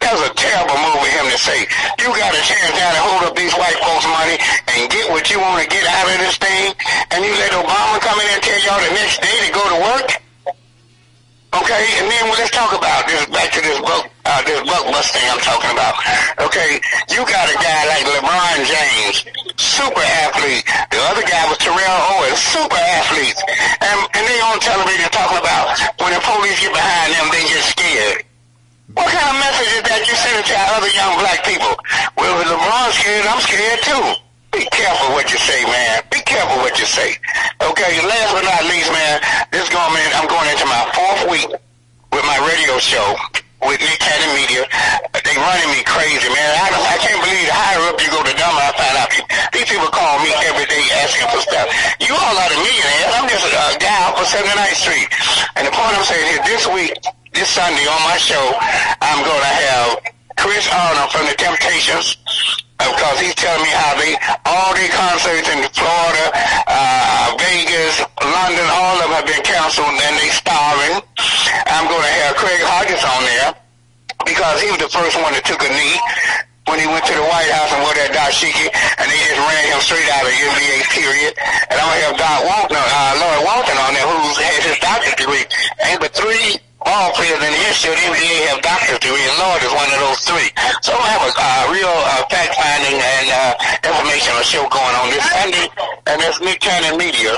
That was a terrible move for him to say. You got a chance now to hold up these white folks' money and get what you want to get out of this thing, and you let Obama come in and tell y'all the next day to go to work? Okay, and then well, let's talk about this. Back to this book, uh, this buck busting I'm talking about. Okay, you got a guy like LeBron James, super athlete. The other guy was Terrell Owens, super athletes, and and they on television talking about when the police get behind them, they get scared. What kind of message is that you sending to other young black people? Well, if LeBron's scared, I'm scared too. Be careful what you say, man. Be careful what you say. Okay, last but not least, man, this going, man, I'm going into my fourth week with my radio show with Nick Cannon Media. They running me crazy, man. I, don't, I can't believe the higher up you go, the dumber I find out. These people call me every day asking for stuff. You all are the millionaires. I'm just a guy off of 79th Street. And the point I'm saying here, this week, this Sunday on my show, I'm going to have Chris Arnold from the Temptations because he's telling me how they all their concerts in Florida, uh, Vegas, London, all of them have been canceled and they're starving. I'm going to have Craig Hodges on there because he was the first one that took a knee when he went to the White House and wore that dashiki, and they just ran him straight out of the NBA period. And I'm gonna have Doc Walton, uh, Lloyd Walton on there, who has his doctorate degree. Ain't but three ball players in the institute, even they have doctor's degree, and Lord is one of those three. So I have a uh, real uh, fact finding and uh, informational show going on this Sunday, and it's Nick Cannon Media.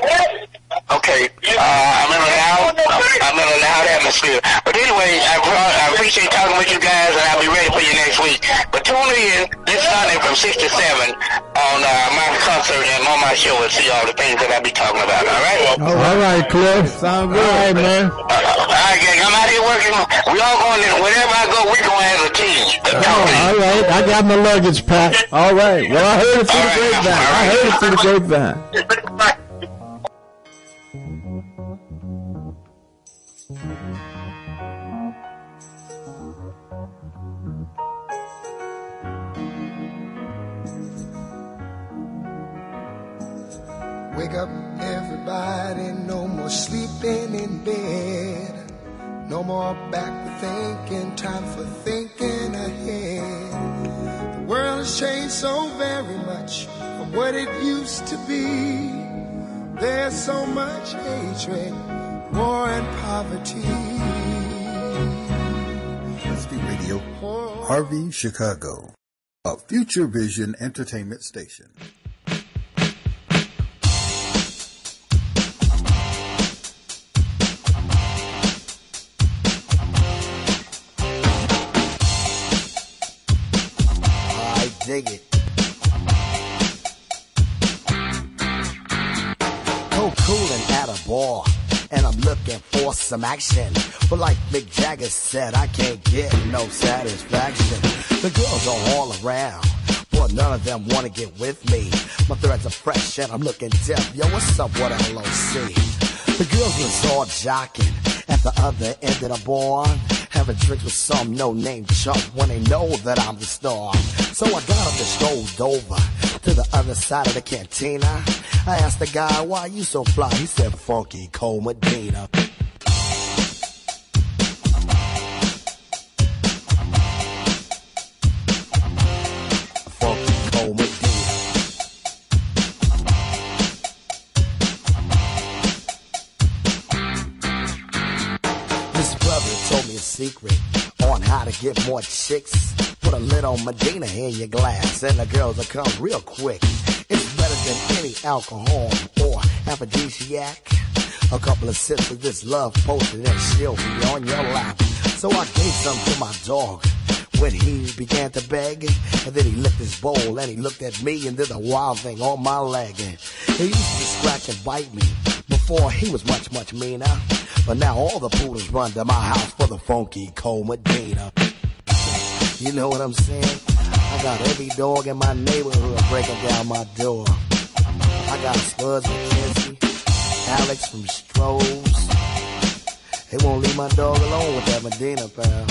Okay, uh, I'm in a loud, I'm in a loud atmosphere. But anyway, I, I appreciate talking with you guys, and I'll be ready for you next week. But tune in this Sunday from 6 to 7 on uh, my concert and on my show and see all the things that I'll be talking about, all right? All right, Cliff. Sound good. All right, man. All right, gang, I'm out here working. We all going in. Wherever I go, we going as a team. All right, I got my luggage packed. All right. Well, I heard it through the grapevine. I heard it through the grapevine. Wake up, everybody, no more sleeping in bed. No more back thinking, time for thinking ahead. The world has changed so very much from what it used to be. There's so much hatred, war, and poverty. Radio, oh. Harvey, Chicago, a Future Vision entertainment station. Some action. But like Mick Jagger said, I can't get no satisfaction. The girls are all around, but none of them wanna get with me. My threads are fresh and I'm looking deaf. Yo, what's up with LOC? The girls was all jocking at the other end of the bar. Having drinks with some no-name chump when they know that I'm the star. So I got them to strolled over to the other side of the cantina. I asked the guy, why you so fly? He said, Funky Cold Medina. Secret on how to get more chicks. Put a little Medina in your glass and the girls will come real quick. It's better than any alcohol or aphrodisiac. A couple of sips of this love potion and she'll be on your lap. So I gave some to my dog when he began to beg. And then he licked his bowl and he looked at me and did a wild thing on my leg. And he used to scratch and bite me before he was much, much meaner. But now all the poodles run to my house for the funky Cold Medina. You know what I'm saying? I got every dog in my neighborhood breaking down my door. I got Spuds MacKenzie, Alex from Strohs. They won't leave my dog alone with that Medina pal.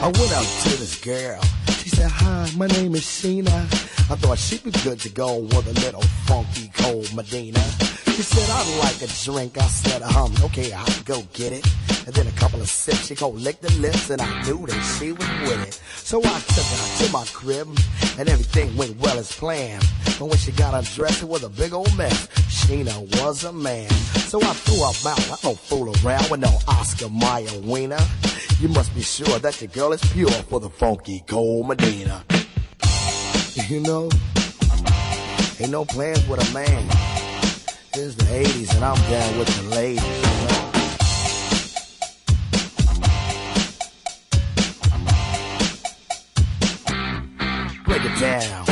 I went up to this girl. She said, Hi, my name is Sheena. I thought she'd be good to go with a little funky cold Medina. She said, I'd like a drink. I said, um, okay, I'll go get it. And then a couple of sips, she go lick the lips, and I knew that she was with it. So I took her to my crib, and everything went well as planned. But when she got undressed, it was a big old mess. Sheena was a man. So I threw her out. I don't fool around with no Oscar Mayer wiener. You must be sure that your girl is pure for the funky cold Medina. You know, ain't no plans with a man. It's the 80s and I'm down with the ladies. Break it down.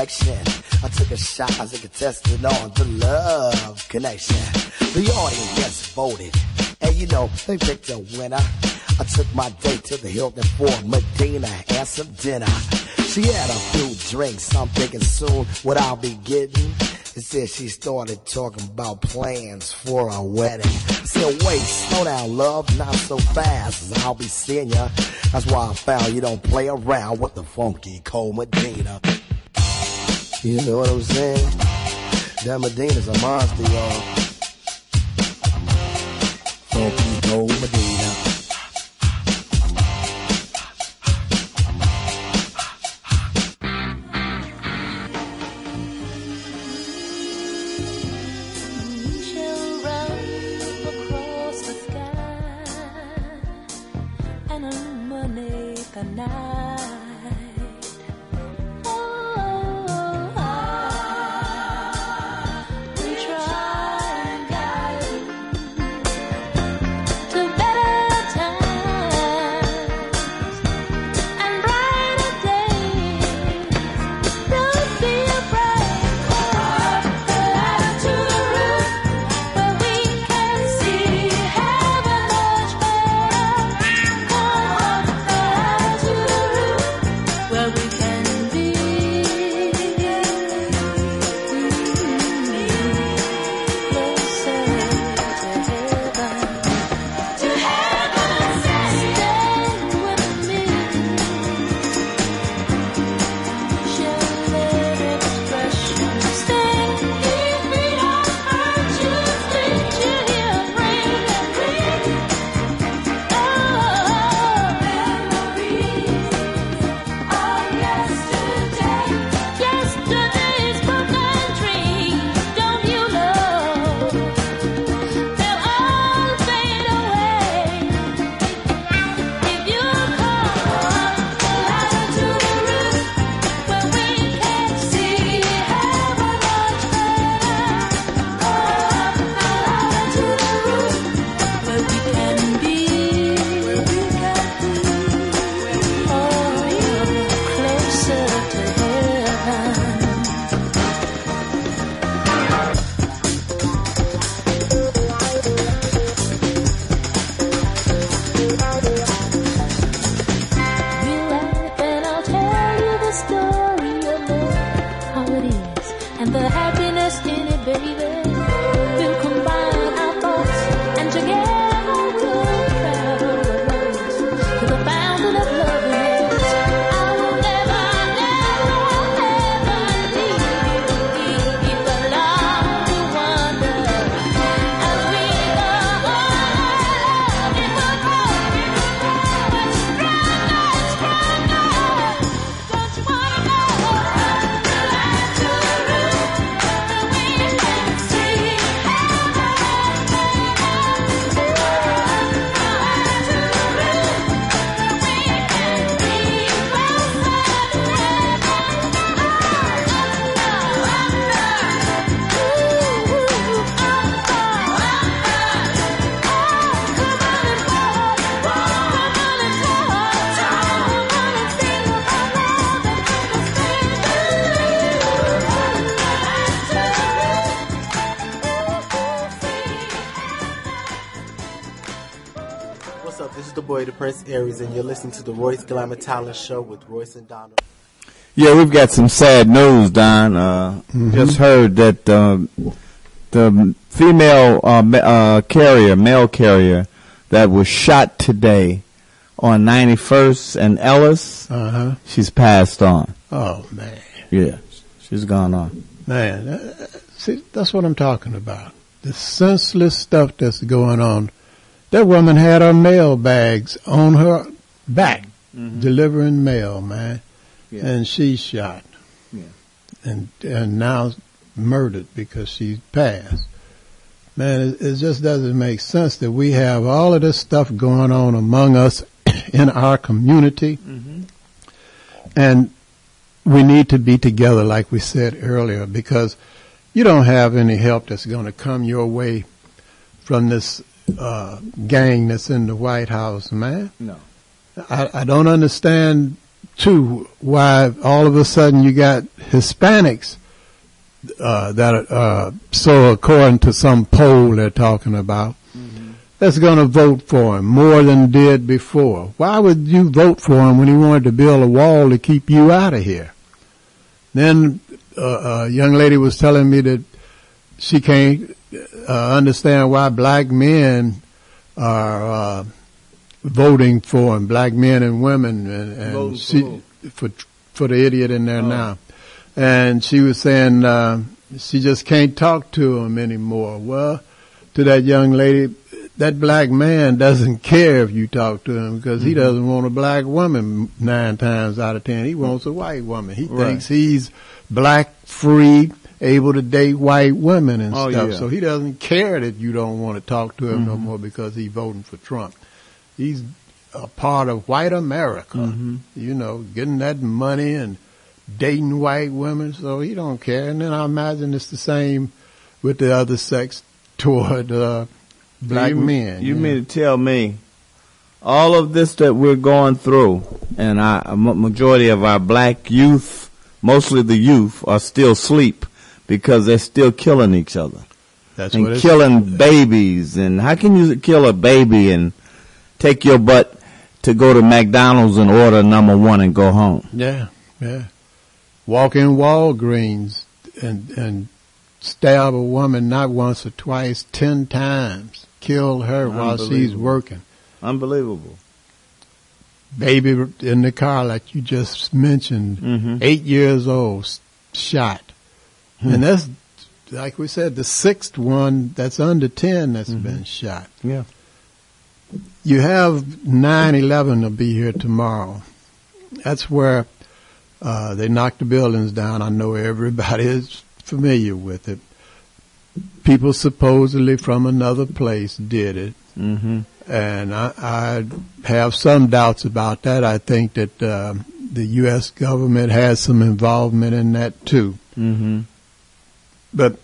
Little affection. I took a shot as a contestant on the love connection. The audience voted, and you know they picked a winner. I took my date to the Hilton for Medina and some dinner. She had a few drinks, I'm thinking soon what I'll be getting. It said she started talking about plans for a wedding. I said, wait, slow down, love, not so fast. I'll be seeing ya. That's why I found you don't play around with the funky Cold Medina. You know what I'm saying? That Medina's a monster, y'all. Funky Cold Medina. Up? This the Prince Aries, and you're listening to the Royce Glamour Talent Show with Royce and Donald. Yeah, we've got some sad news, Don. Uh, Just heard that um, the female uh, uh, carrier, male carrier, that was shot today on 91st and Ellis, Uh-huh. she's passed on. Oh man, Yeah, she's gone on. man, uh, see, that's what I'm talking about. The senseless stuff that's going on. That woman had her mail bags on her back, mm-hmm. delivering mail, man, Yeah. and she's shot. Yeah. and and now murdered because she passed. Man, it, it just doesn't make sense that we have all of this stuff going on among us in our community, mm-hmm. and we need to be together, like we said earlier, because you don't have any help that's going to come your way from this uh, gang that's in the White House, man. No. I, I don't understand too why all of a sudden you got Hispanics uh, that are, uh, so according to some poll they're talking about, that's going to vote for him more than did before. Why would you vote for him when he wanted to build a wall to keep you out of here? Then uh, a young lady was telling me that she can't uh, understand why black men are uh, voting for him, black men and women, and, and for she for for the idiot in there Oh. now. And she was saying uh, she just can't talk to him anymore. Well, to that young lady, that black man doesn't care if you talk to him because he Mhm. doesn't want a black woman nine times out of ten. He wants a white woman. He Right. thinks he's black, free, able to date white women and Oh, stuff. yeah. So he doesn't care that you don't want to talk to him no Mhm. more because he's voting for Trump. He's a part of white America. Mhm. You know, getting that money and dating white women. So he don't care. And then I imagine it's the same with the other sex toward uh, black you, men. You mean to tell me all of this that we're going through, and ma- majority of our black youth, mostly the youth, are still asleep because they're still killing each other That's and killing babies. And how can you kill a baby and take your butt to go to McDonald's and order number one and go home? Yeah, yeah. Walk in Walgreens and and stab a woman not once or twice, ten times. Kill her while she's working. Unbelievable. Baby in the car, like you just mentioned, Mhm. eight years old, shot. Hmm. And that's, like we said, the sixth one that's under 10 that's been shot. Yeah. You have 9-11 will be here tomorrow. That's where uh, they knocked the buildings down. I know everybody is familiar with it. People supposedly from another place did it. Mm-hmm. And I, I have some doubts about that. I think that uh, the U.S. government has some involvement in that too. Mm-hmm. But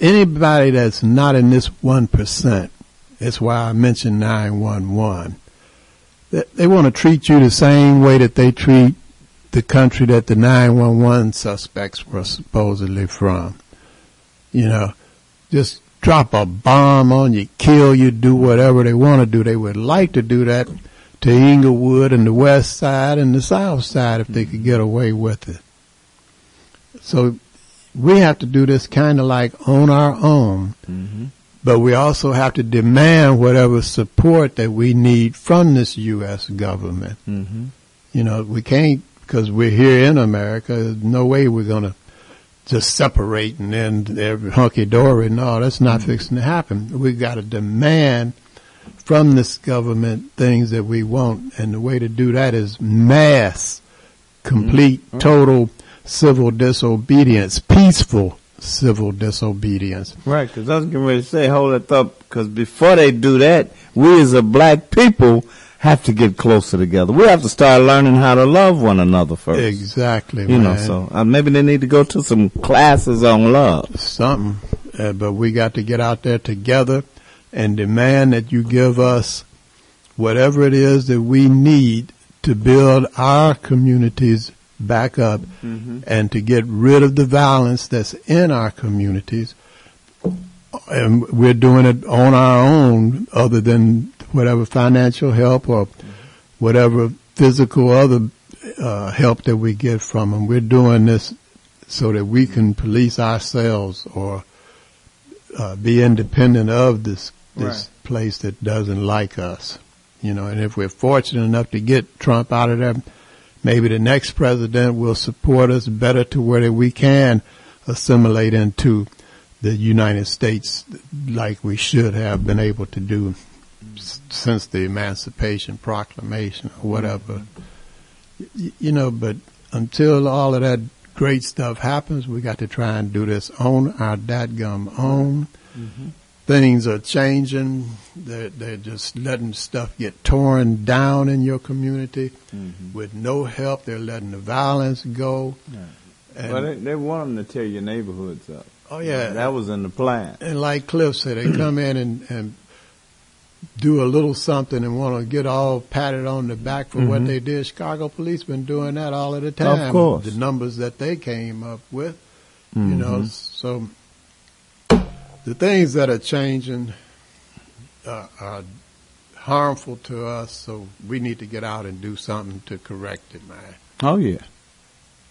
anybody that's not in this one percent, that's why I mentioned nine one one. They, want to treat you the same way that they treat the country that the nine one one suspects were supposedly from. You know, just drop a bomb on you, kill you, do whatever they want to do. They would like to do that to Englewood and the west side and the south side if they could get away with it. So we have to do this kind of like on our own, Mm-hmm. but we also have to demand whatever support that we need from this U.S. government. Mm-hmm. You know, we can't, because we're here in America, there's no way we're going to just separate and then every hunky dory. No, that's not fixing to happen. We've got to demand from this government things that we want, and the way to do that is mass, complete, total civil disobedience, peaceful civil disobedience. Right, because I was getting ready to say, hold it up, because before they do that, we as a black people have to get closer together. We have to start learning how to love one another first. Exactly, You know, so uh, maybe they need to go to some classes on love. something. Uh, but we got to get out there together and demand that you give us whatever it is that we need to build our communities back up Mhm. and to get rid of the violence that's in our communities. And we're doing it on our own other than whatever financial help or whatever physical other uh, help that we get from them. We're doing this so that we can police ourselves or uh, be independent of this this place that doesn't like us. You know, and if we're fortunate enough to get Trump out of there, maybe the next president will support us better to where that we can assimilate into the United States like we should have been able to do since the Emancipation Proclamation or whatever. You know, but until all of that great stuff happens, we got to try and do this on our dadgum own. Mm-hmm. Things are changing. They're, they're just letting stuff get torn down in your community with no help. They're letting the violence go. And- well, they, they want them to tear your neighborhoods up. Oh, yeah. That was in the plan. And like Cliff said, they come in and, and do a little something and want to get all patted on the back for what Mhm. they did. Chicago police been doing that all of the time. Of course. The numbers that they came up with, you know, so the things that are changing uh, are harmful to us, so we need to get out and do something to correct it, man. Oh yeah.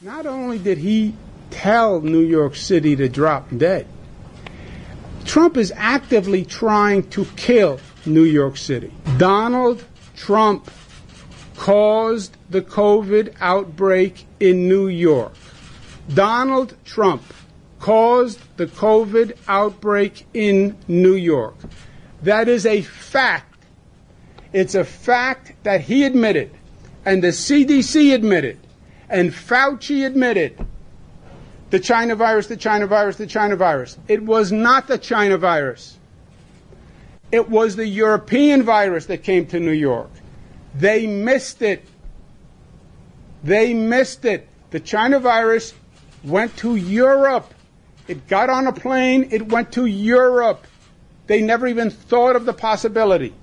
Not only did he tell New York City to drop dead, Trump is actively trying to kill New York City. Donald Trump caused the COVID outbreak in New York. Donald Trump caused the COVID outbreak in New York. That is a fact. It's a fact that he admitted, and the CDC admitted, and Fauci admitted the China virus, the China virus, the China virus. It was not the China virus. It was the European virus that came to New York. They missed it. They missed it. The China virus went to Europe. It got on a plane, it went to Europe. They never even thought of the possibility.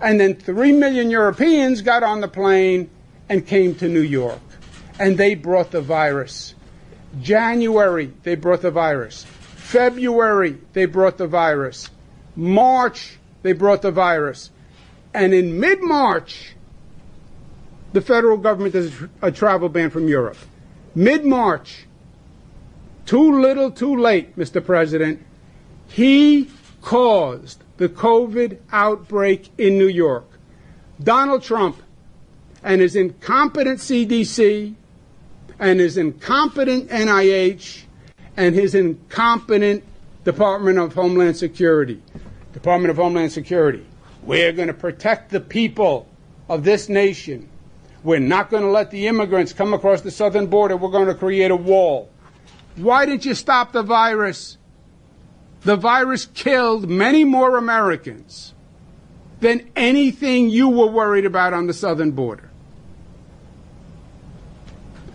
And then three million Europeans got on the plane and came to New York. And they brought the virus. January, they brought the virus. February, they brought the virus. March, they brought the virus. And in mid March, the federal government does a travel ban from Europe. Mid March, too little, too late, Mr. President. He caused the COVID outbreak in New York. Donald Trump and his incompetent CDC and his incompetent NIH and his incompetent Department of Homeland Security. Department of Homeland Security. We're going to protect the people of this nation. We're not going to let the immigrants come across the southern border. We're going to create a wall. Why didn't you stop the virus? The virus killed many more Americans than anything you were worried about on the southern border.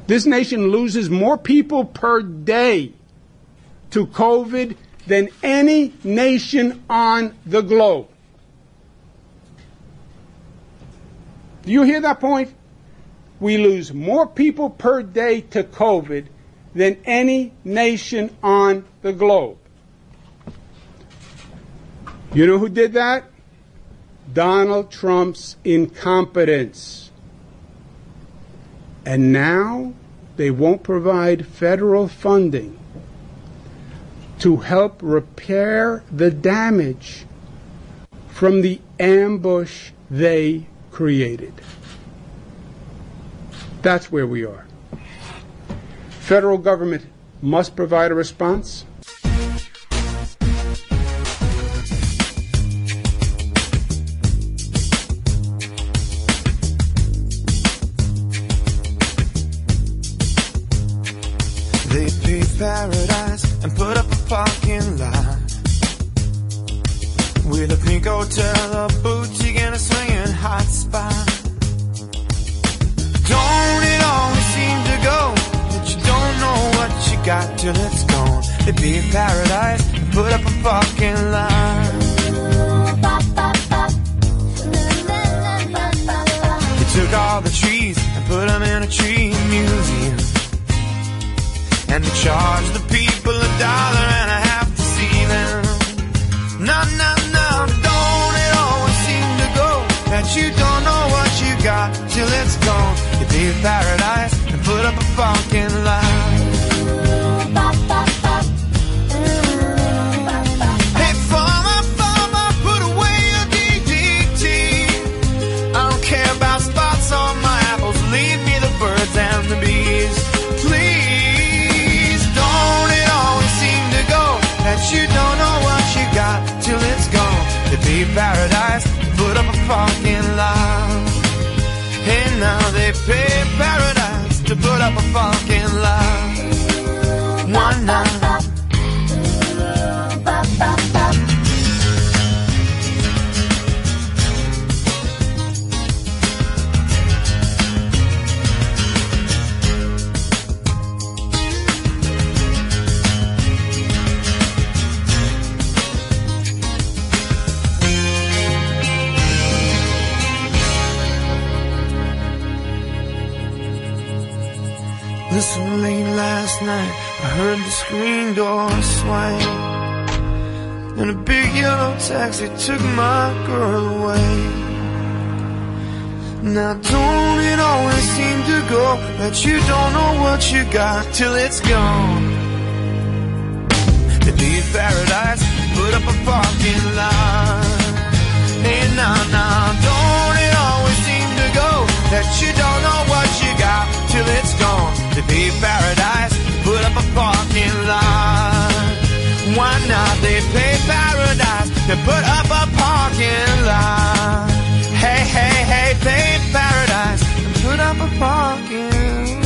This nation loses more people per day to COVID than any nation on the globe. Do you hear that point? We lose more people per day to COVID than any nation on the globe. You know who did that? Donald Trump's incompetence. And now they won't provide federal funding to help repair the damage from the ambush they created. That's where we are. Federal government must provide a response. They paved paradise and put up a parking lot with a pink hotel, a boutique, and a swinging hot spot. Don't it always seem got till it's gone? They paved paradise and put up a parking lot. They took all the trees and put them in a tree museum. And they charge the people a dollar and a half to see them. No, no, no, don't it always seem to go that you don't know what you got till it's gone. You pay paradise and put up a parking lot. Paradise, put up a parking lot. Hey, now they pay paradise to put up a parking lot. One night. Screen door swing. And a big yellow taxi took my girl away. Now don't it always seem to go that you don't know what you got till it's gone. To be in paradise, put up a parking lot. Hey, nah, nah, don't it always seem to go that you don't know what you got till it's gone. To be in paradise, up a parking lot. Why not? They pay paradise to put up a parking lot. Hey, hey, hey, pay paradise and put up a parking lot.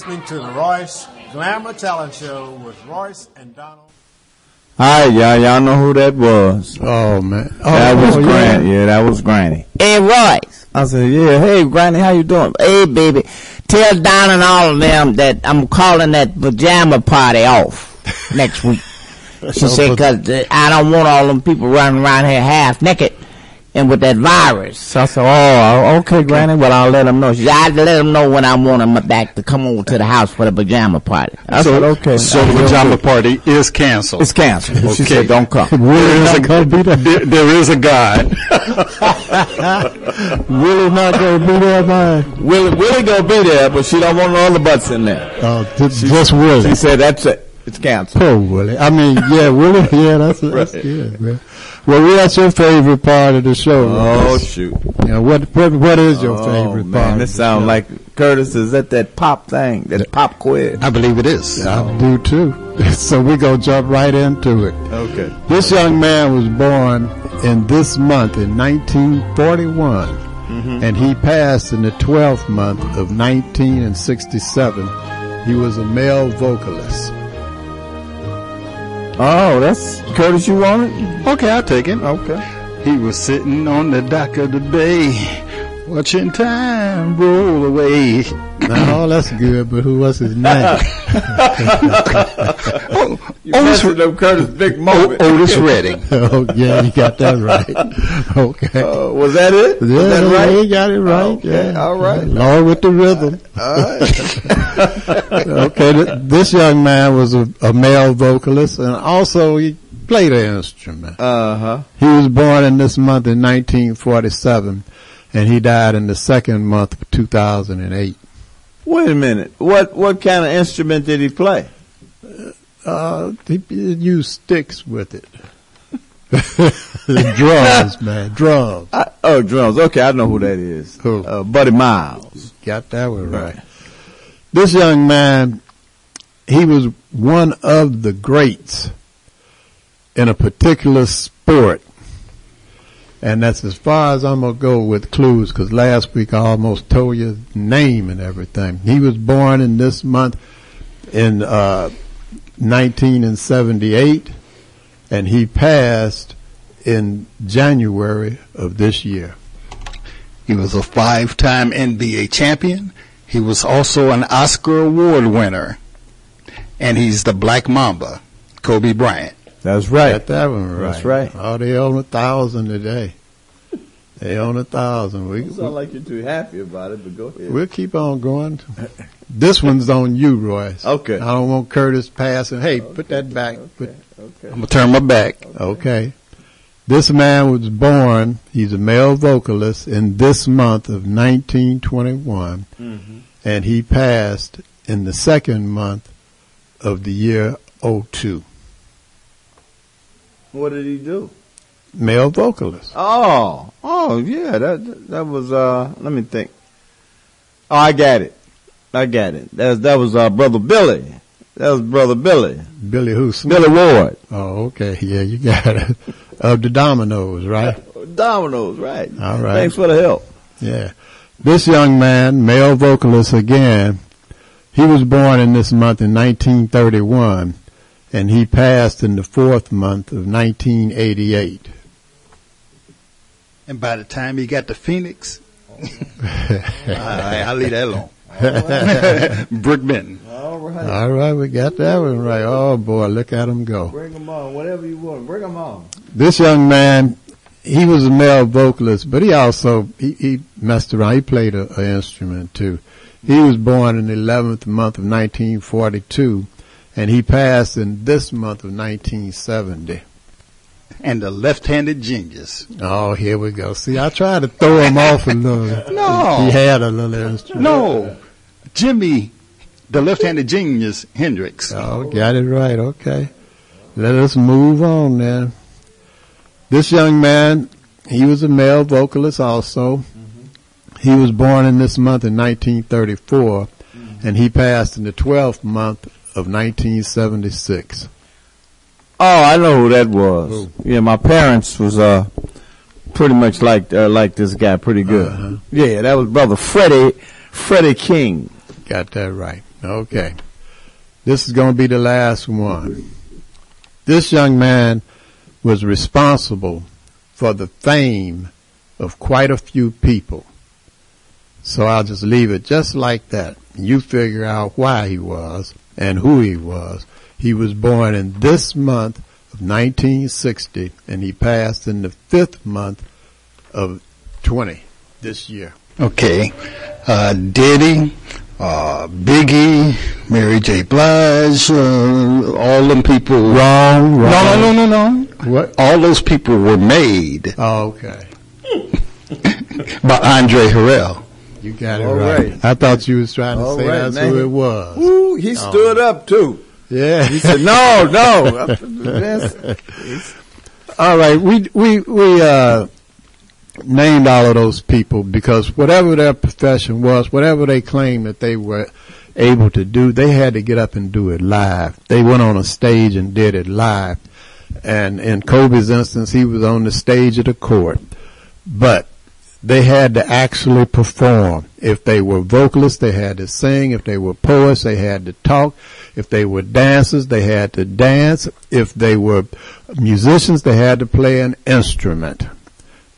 Listening to the Royce Glamour Talent Show with Royce and Donald. All right, y'all. Y'all know who that was. Oh man, oh, that was oh, Granny. yeah. Yeah. that was Granny. Hey, Royce. I said, yeah. Hey, Granny, how you doing? Hey, baby. Tell Don and all of them that I'm calling that pajama party off next week. She said, cause uh, I don't want all them people running around here half naked and with that virus. So I said, oh, okay, Granny. Well, I'll let them know. She said, I let them know when I want them back to come over to the house for the pajama party. I so, said, okay. So the pajama party is canceled. It's canceled. Okay. She said, don't come. There is, a, there, there is a God. Willie not gonna be there, man. Willie, Willie gonna be there, but she don't want all the butts in there. Oh, just, just Willie. She said, that's it. It's canceled. Poor Willie. I mean, yeah, Willie. Yeah, that's that's Right. good, man. Well, what's your favorite part of the show? Oh, Royce? shoot. Yeah, what what what is your Oh, favorite man, part? this of the sounds like Curtis is at that pop thing, that pop quiz. I believe it is. I do too. so we gonna jump right into it. Okay. This young man was born in this month in 1941, Mm-hmm. and he passed in the 12th month of 1967. He was a male vocalist. Oh, that's Curtis. You want it? Okay, I'll take it. Okay. He was sitting on the dock of the bay, watching time roll away. No, that's good, but who was his name? You messing up Curtis' big moment. Otis Redding. oh, yeah, you got that right. Okay. Uh, was that it? Was yeah, that right? you got it right. Okay, yeah. all right. Along with the rhythm. All right. okay, th- this young man was a, a male vocalist, and also he played an instrument. Uh huh. He was born in this month in 1947, and he died in the second month of 2008. Wait a minute. What what kind of instrument did he play? Uh, he, he used sticks with it. drums, man, drums. I, oh, drums. Okay, I know who that is. Who? Uh, Buddy Miles. Got that one right. This young man, he was one of the greats in a particular sport. And that's as far as I'm going to go with clues because last week I almost told you his name and everything. He was born in this month in uh, 1978 and he passed in January of this year. He was a five-time NBA champion. He was also an Oscar Award winner. And he's the Black Mamba, Kobe Bryant. That's right. Got that one right. That's right. Oh, they own a thousand today. They own a thousand. We, You sound like you're too happy about it, but go ahead. we'll keep on going. This one's on you, Royce. Okay. I don't want Curtis passing. Hey, put that back. Put, Okay. I'm going to turn my back. okay. This man was born, he's a male vocalist, in this month of 1921, Mm-hmm. and he passed in the second month of the year 02. What did he do? Male vocalist. Oh, oh yeah, that that was. uh Let me think. Oh, I got it. I got it. That was, that was uh, brother Billy. That was brother Billy. Billy who? Billy Ward. Oh, okay. Yeah, you got it. Of the Dominoes, right? Dominoes, right? All right. Thanks for the help. Yeah. This young man, male vocalist again, he was born in this month in 1931, and he passed in the fourth month of 1988. And by the time he got to Phoenix, I, I'll leave that alone. Brook Benton. All right. All right, we got that one right. Oh boy, look at him go. Bring him on, whatever you want. Bring him on. This young man, he was a male vocalist, but he also he, he messed around. He played a, a instrument too. He was born in the 11th month of 1942, and he passed in this month of 1970. And the left-handed genius. Oh, here we go. See, I tried to throw him off a little. No. He had a little instrument. No. Jimmy, the left-handed genius, Hendrix. Oh, got it right. Okay. Let us move on then. This young man, he was a male vocalist also. Mm-hmm. He was born in this month in 1934, mm-hmm. and he passed in the 12th month of 1976. Oh, I know who that was. Yeah, my parents was uh pretty much like uh, like this guy, pretty good. Uh-huh. Yeah, that was brother Freddie Freddie King. Got that right. Okay. This is going to be the last one. This young man was responsible for the fame of quite a few people. So I'll just leave it just like that. You figure out why he was and who he was. He was born in this month of 1960 and he passed in the fifth month of 20 this year. Okay. Uh, Diddy, uh, Biggie, Mary J. Blige, uh, all them people. Wrong, wrong. No, no, no, no, no. What? All those people were made Oh, okay. by Andre Harrell. You got it All right. right. I thought you was trying to All say right, that's man. who it was. Ooh, he Oh. stood up too. Yeah. He said, "No, no." All right, we we we uh named all of those people because whatever their profession was, whatever they claimed that they were able to do, they had to get up and do it live. They went on a stage and did it live. And in Kobe's instance, he was on the stage of the court. But they had to actually perform. If they were vocalists, they had to sing. If they were poets, they had to talk. If they were dancers, they had to dance. If they were musicians, they had to play an instrument.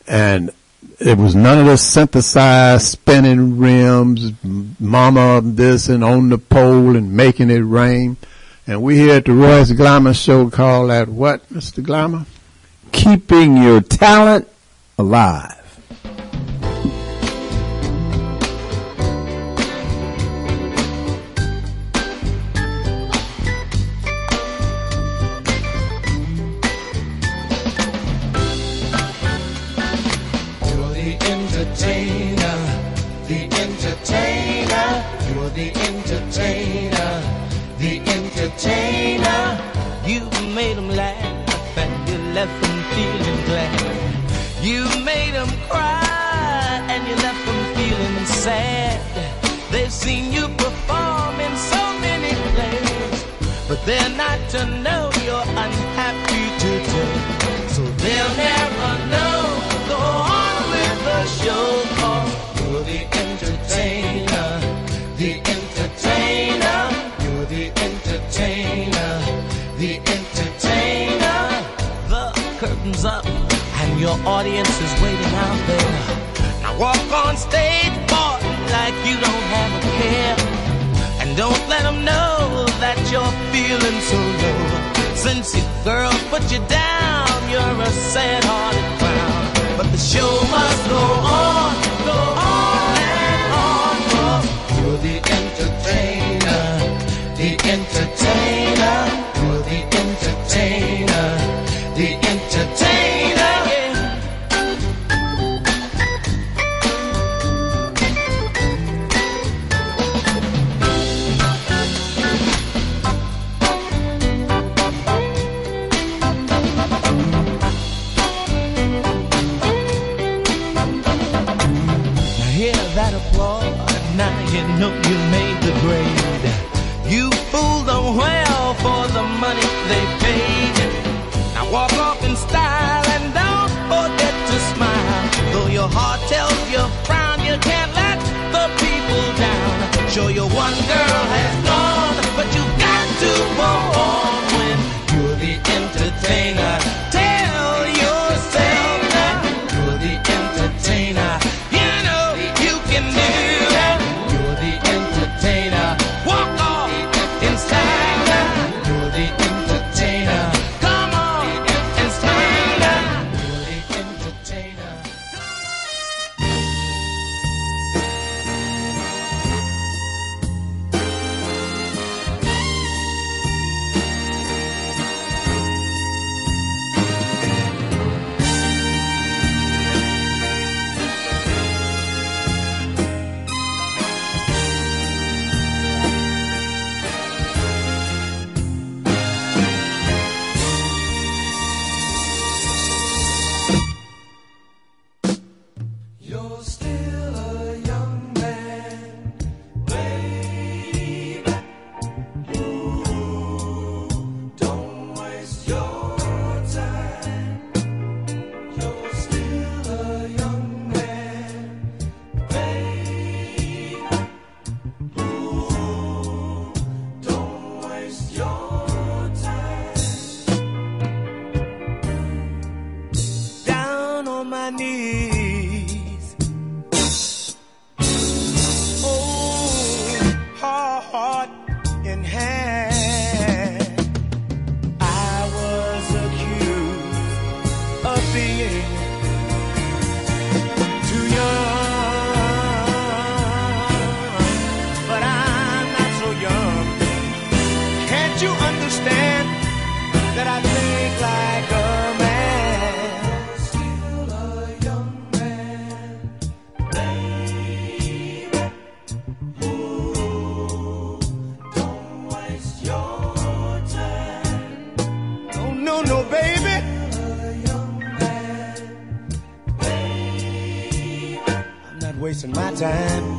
And it was none of this synthesized spinning rims, mama this and on the pole and making it rain. And we here at the Royce Glamour show call that what, Mr. Glamour? Keeping your talent alive. Left them feeling glad. You made them cry and you left them feeling sad. They've seen you perform in so many plays, but they're not to know you're your audience is waiting out there. Now walk on stage, boy, like you don't have a care. And don't let them know that you're feeling so low. Since you girls put you down, you're a sad-hearted clown. But the show must go on, go on and on. 'cause You're the entertainer, the entertainer. You're the entertainer, Now you made the grade. wasting my time.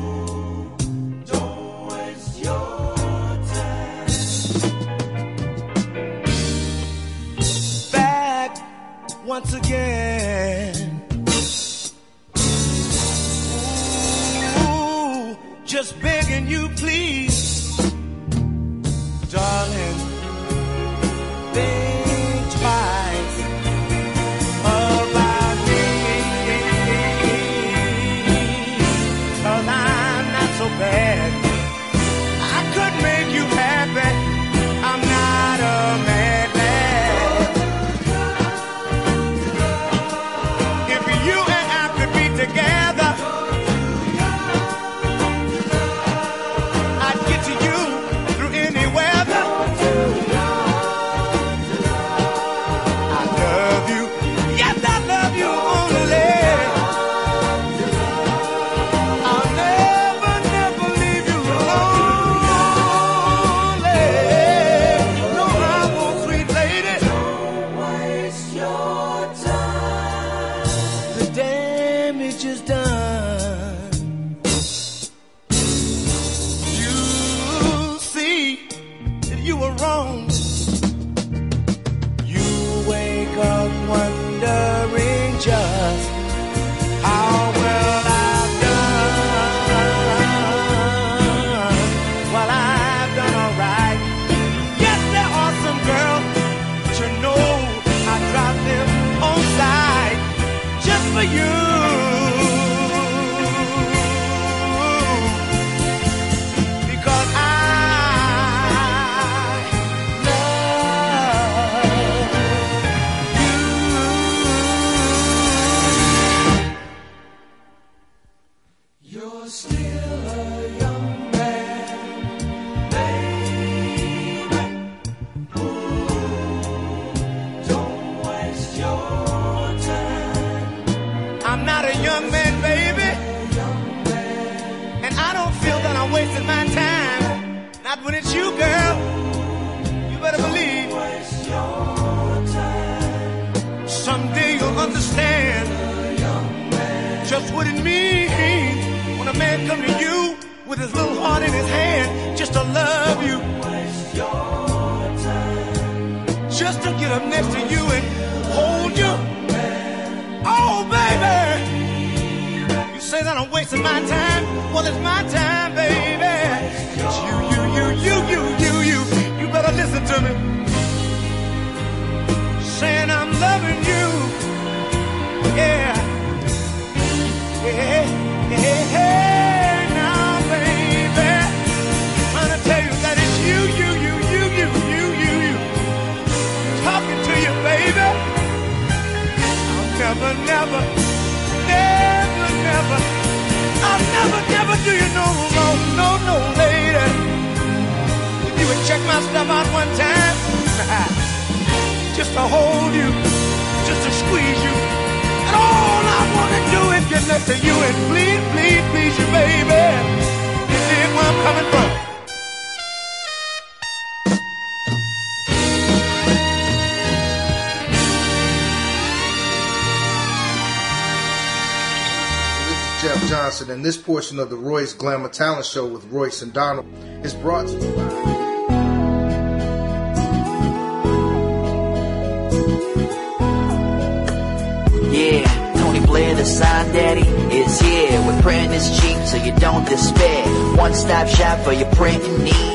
never, never, never, never. I'll never, never do you no wrong, no, no, lady. If you would check my stuff out one time, just to hold you, just to squeeze you. And all I wanna do is get next to you and please, please, please you, baby. You see where I'm coming from. sponsored, and this portion of the Royce Glamour Talent Show with Royce and Donald is brought to you by. Yeah, Tony Blair, the sign daddy, is here with print is cheap, so you don't despair. One stop shop for your printing needs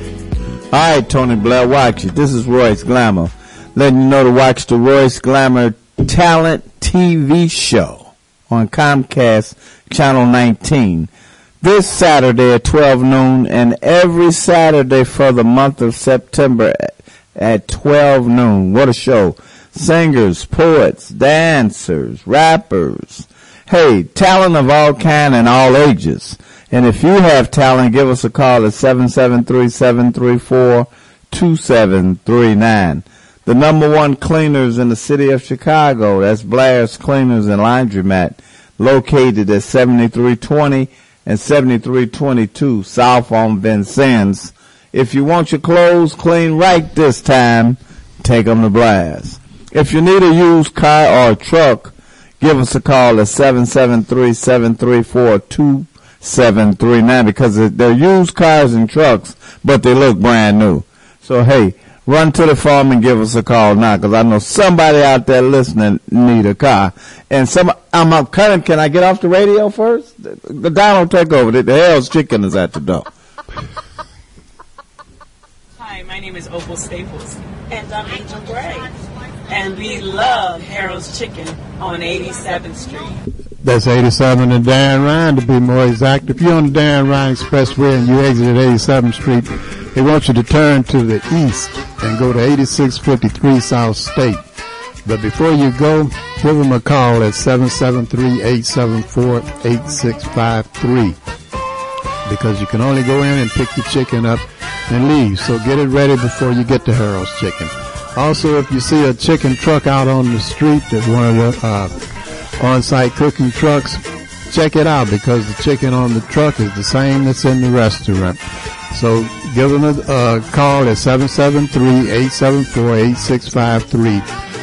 All right, Tony Blair, watch it. This is Royce Glamour. Letting you know to watch the Royce Glamour Talent TV show on Comcast Channel 19 this Saturday at 12 noon and every Saturday for the month of September at- at 12 noon. What a show. Singers, poets, dancers, rappers. Hey, talent of all kind and all ages. And if you have talent, give us a call at 773-734-2739. The number one cleaners in the city of Chicago, that's Blair's Cleaners and Laundromat, located at 7320 and 7322 South on Vincennes. If you want your clothes clean right this time, take them to Blair's. If you need a used car or truck, give us a call at 773-734-2739 because they're- used cars and trucks, but they look brand new. So hey, run to the farm and give us a call now because I know somebody out there listening need a car. And some, I'm up, Curtis, can I get off the radio first? The, the Donald take over. The Hell's Chicken is at the door. Hi, my name is Opal Staples. And I'm Angel Gray. And we love Harold's Chicken on 87th Street. That's 87 and Dan Ryan to be more exact. If you're on the Dan Ryan Expressway and you exit at 87th Street, they want you to turn to the east and go to 8653 South State. But before you go, give them a call at 773-874-8653 because you can only go in and pick the chicken up and leave. So get it ready before you get to Harold's Chicken. Also, if you see a chicken truck out on the street, that's one of the uh, on-site cooking trucks, check it out because the chicken on the truck is the same that's in the restaurant. So give them a call at 773-874-8653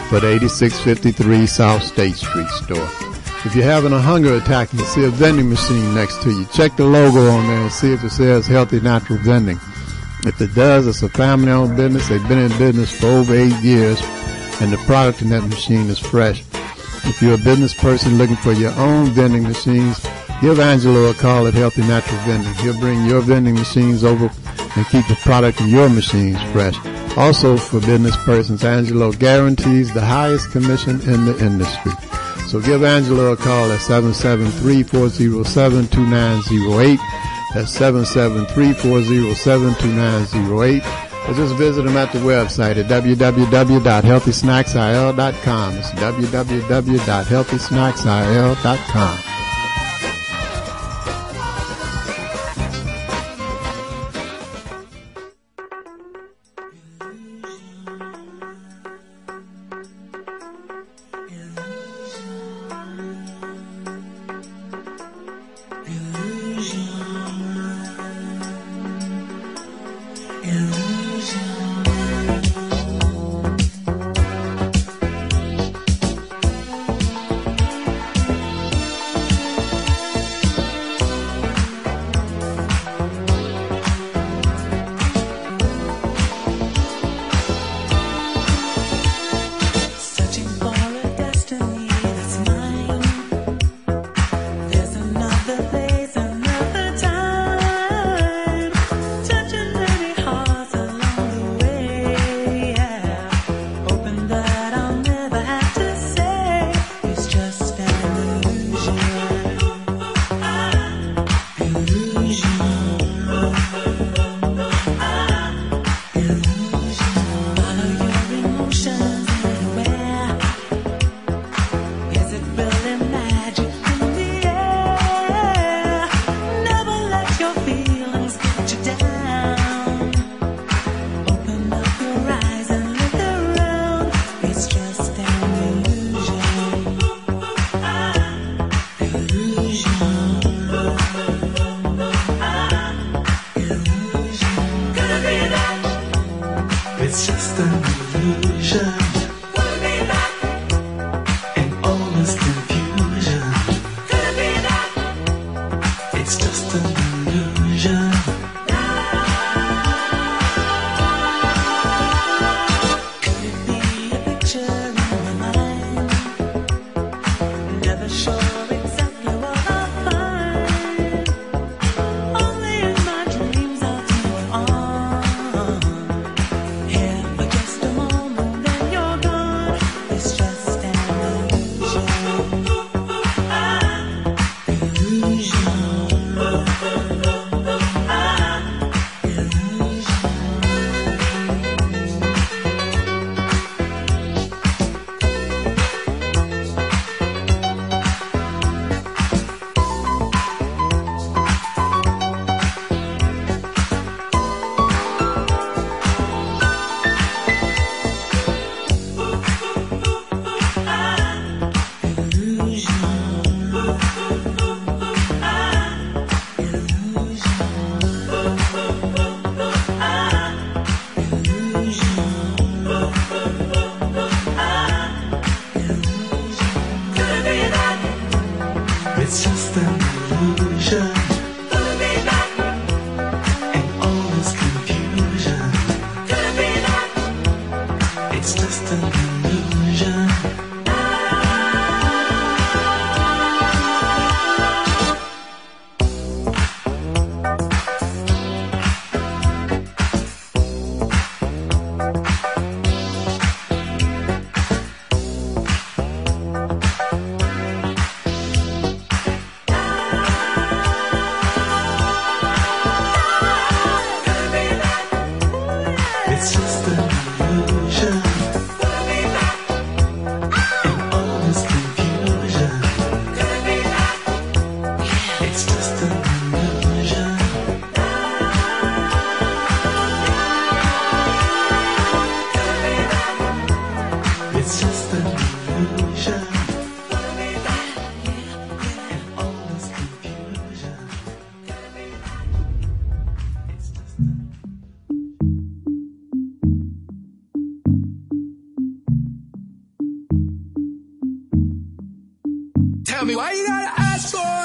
for the 8653 South State Street store. If you're having a hunger attack and you see a vending machine next to you, check the logo on there and see if it says Healthy Natural Vending. If it does, it's a family-owned business. They've been in business for over eight years, and the product in that machine is fresh. If you're a business person looking for your own vending machines, give Angelo a call at Healthy Natural Vending. He'll bring your vending machines over and keep the product in your machines fresh. Also, for business persons, Angelo guarantees the highest commission in the industry. So give Angelo a call at 773-407-2908. That's 773-407-2908. Or just visit them at the website at www.healthysnacksil.com. It's www.healthysnacksil.com. you gotta ask for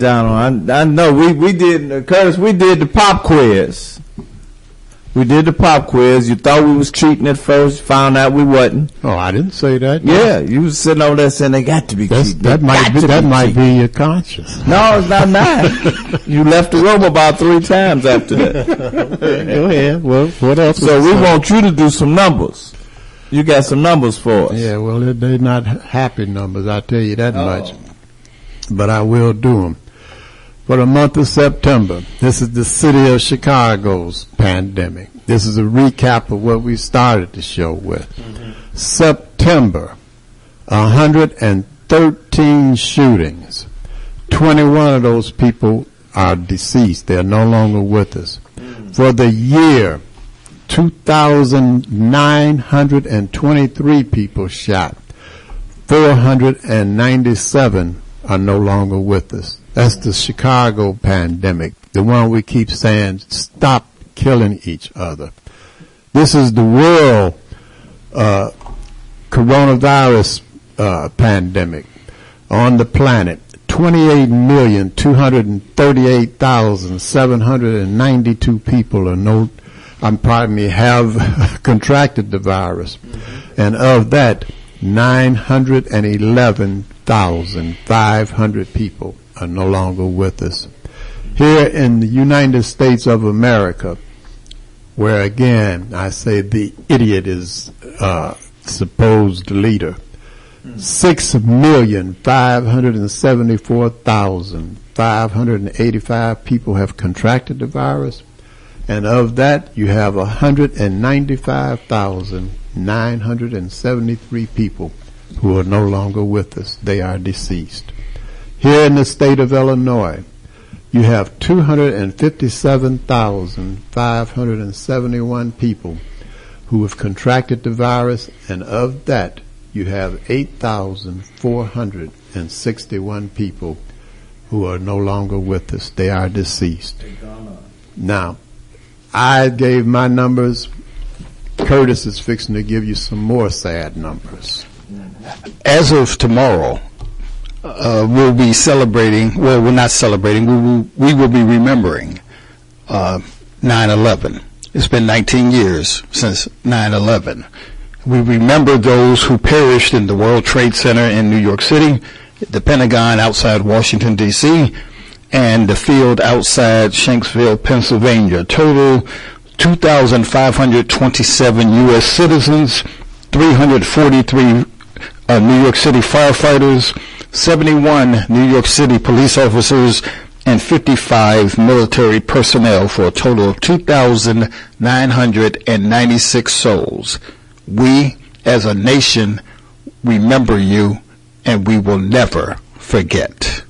Donald. I, I know we, we did, Curtis, we did the pop quiz. We did the pop quiz. You thought we was cheating at first. Found out we wasn't. Oh, I didn't say that. No. Yeah, you was sitting over there saying they got to be That's, cheating. That they might be, that be might cheating. be your conscience. No, it's not mine. you left the room about three times after that. Go ahead. Well, what else? So we want you to do some numbers. You got some numbers for us. Yeah, well, they're not happy numbers. I tell you that oh. much. But I will do them for the month of September. This is the city of Chicago's pandemic. This is a recap of what we started the show with. Mm-hmm. September, 113 shootings. 21 of those people are deceased. They are no longer with us. Mm-hmm. For the year, 2,923 people shot. 497 are no longer with us. That's the Chicago pandemic, the one we keep saying, stop killing each other. This is the world uh, coronavirus uh, pandemic on the planet. 28,238,792 people are no, I'm pardon me, have contracted the virus. And of that, 911,500 people are no longer with us. Here in the United States of America, where again I say the idiot is uh, supposed leader. Six million five hundred and seventy-four thousand five hundred and eighty-five people have contracted the virus, and of that you have a hundred and ninety-five thousand nine hundred and seventy-three people who are no longer with us. They are deceased. Here in the state of Illinois, you have 257,571 people who have contracted the virus, and of that, you have 8,461 people who are no longer with us. They are deceased. Now, I gave my numbers. Curtis is fixing to give you some more sad numbers. As of tomorrow, uh, we'll be celebrating. Well, we're not celebrating. We will, we will be remembering uh, 9/11. It's been 19 years since 9/11. We remember those who perished in the World Trade Center in New York City, the Pentagon outside Washington D.C., and the field outside Shanksville, Pennsylvania. Total 2,527 U.S. citizens, 343 uh, New York City firefighters, 71 New York City police officers, and 55 military personnel for a total of 2,996 souls. We, as a nation, remember you, and we will never forget.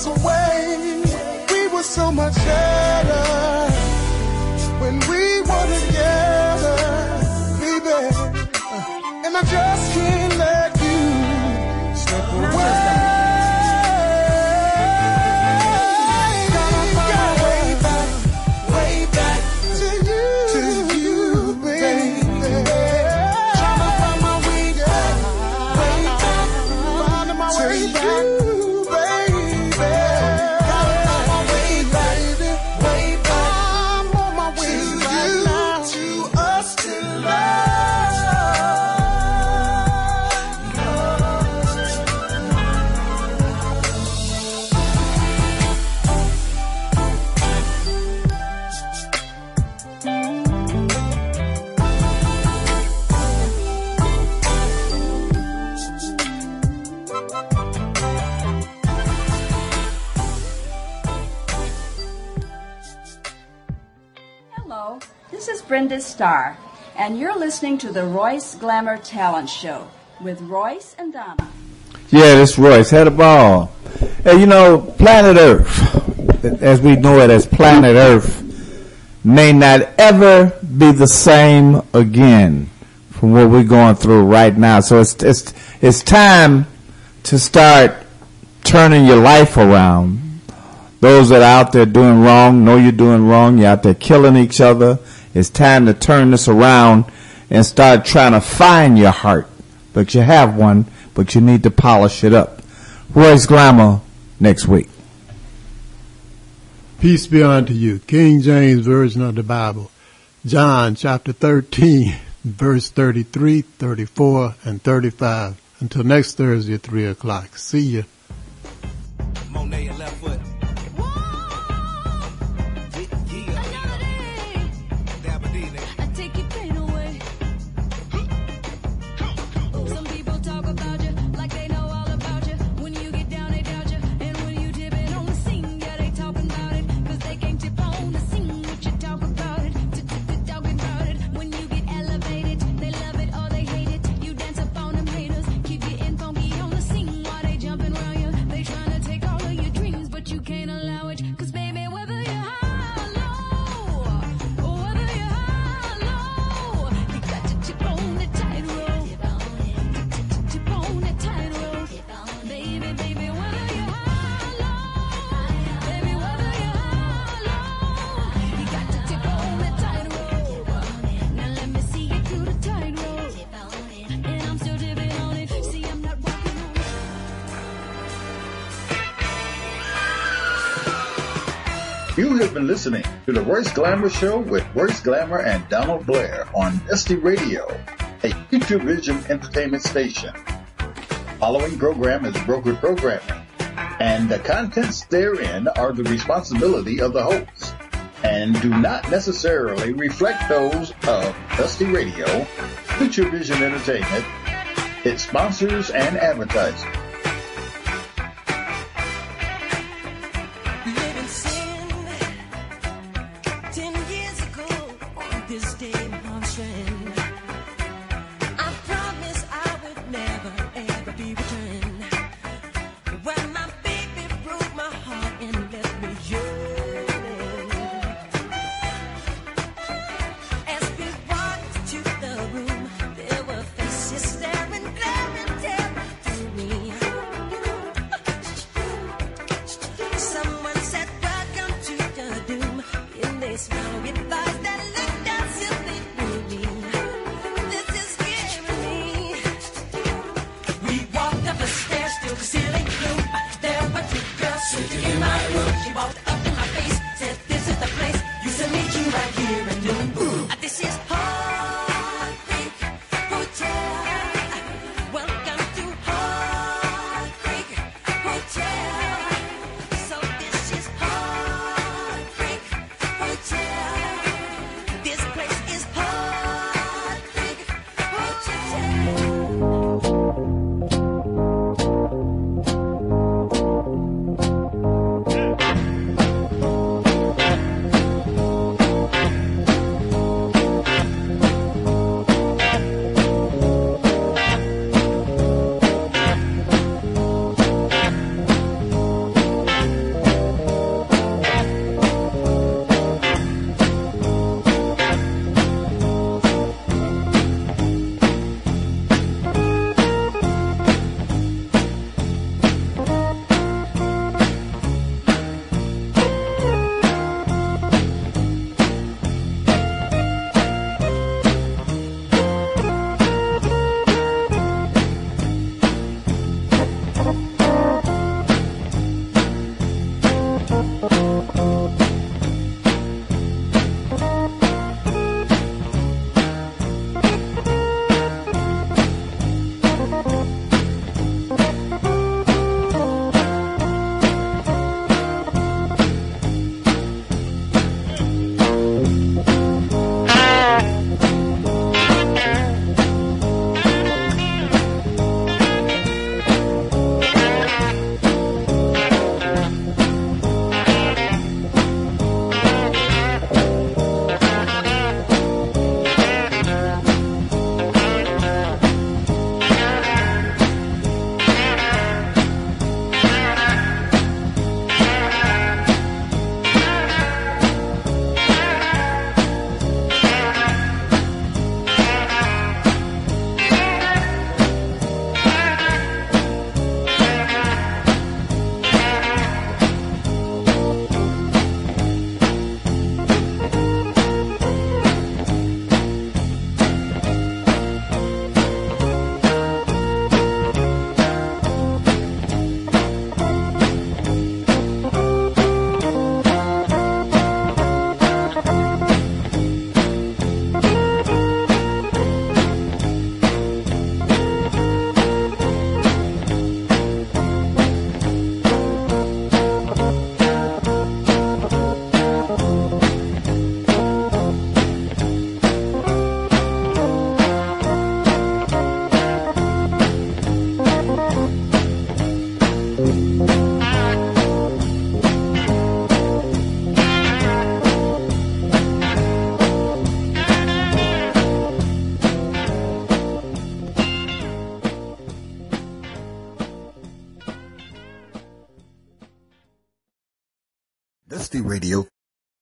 us away. We were so much better when we were together, baby. Uh, and I just Star, and you're listening to the Royce Glamour Talent Show with Royce and Donna. Yeah, this Royce had a ball. Hey, you know, planet Earth, as we know it as planet Earth, may not ever be the same again from what we're going through right now. So it's it's it's time to start turning your life around. Those that are out there doing wrong know you're doing wrong. You're out there killing each other. It's time to turn this around and start trying to find your heart. But you have one, but you need to polish it up. Royce Glamour next week. Peace be unto you. King James Version of the Bible. John chapter 13, verse 33, 34, and 35. Until next Thursday at 3 o'clock. See you. to the Royce Glamour Show with Royce Glamour and Donald Blair on Dusty Radio, a future vision entertainment station. The following program is brokered programming, and the contents therein are the responsibility of the host and do not necessarily reflect those of Dusty Radio, Future Vision Entertainment, its sponsors and advertisers.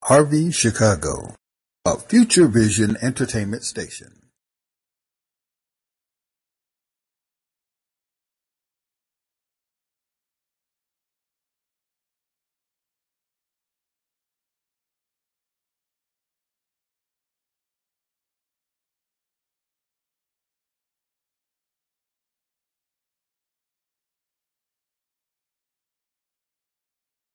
Harvey, Chicago, a Future Vision Entertainment station.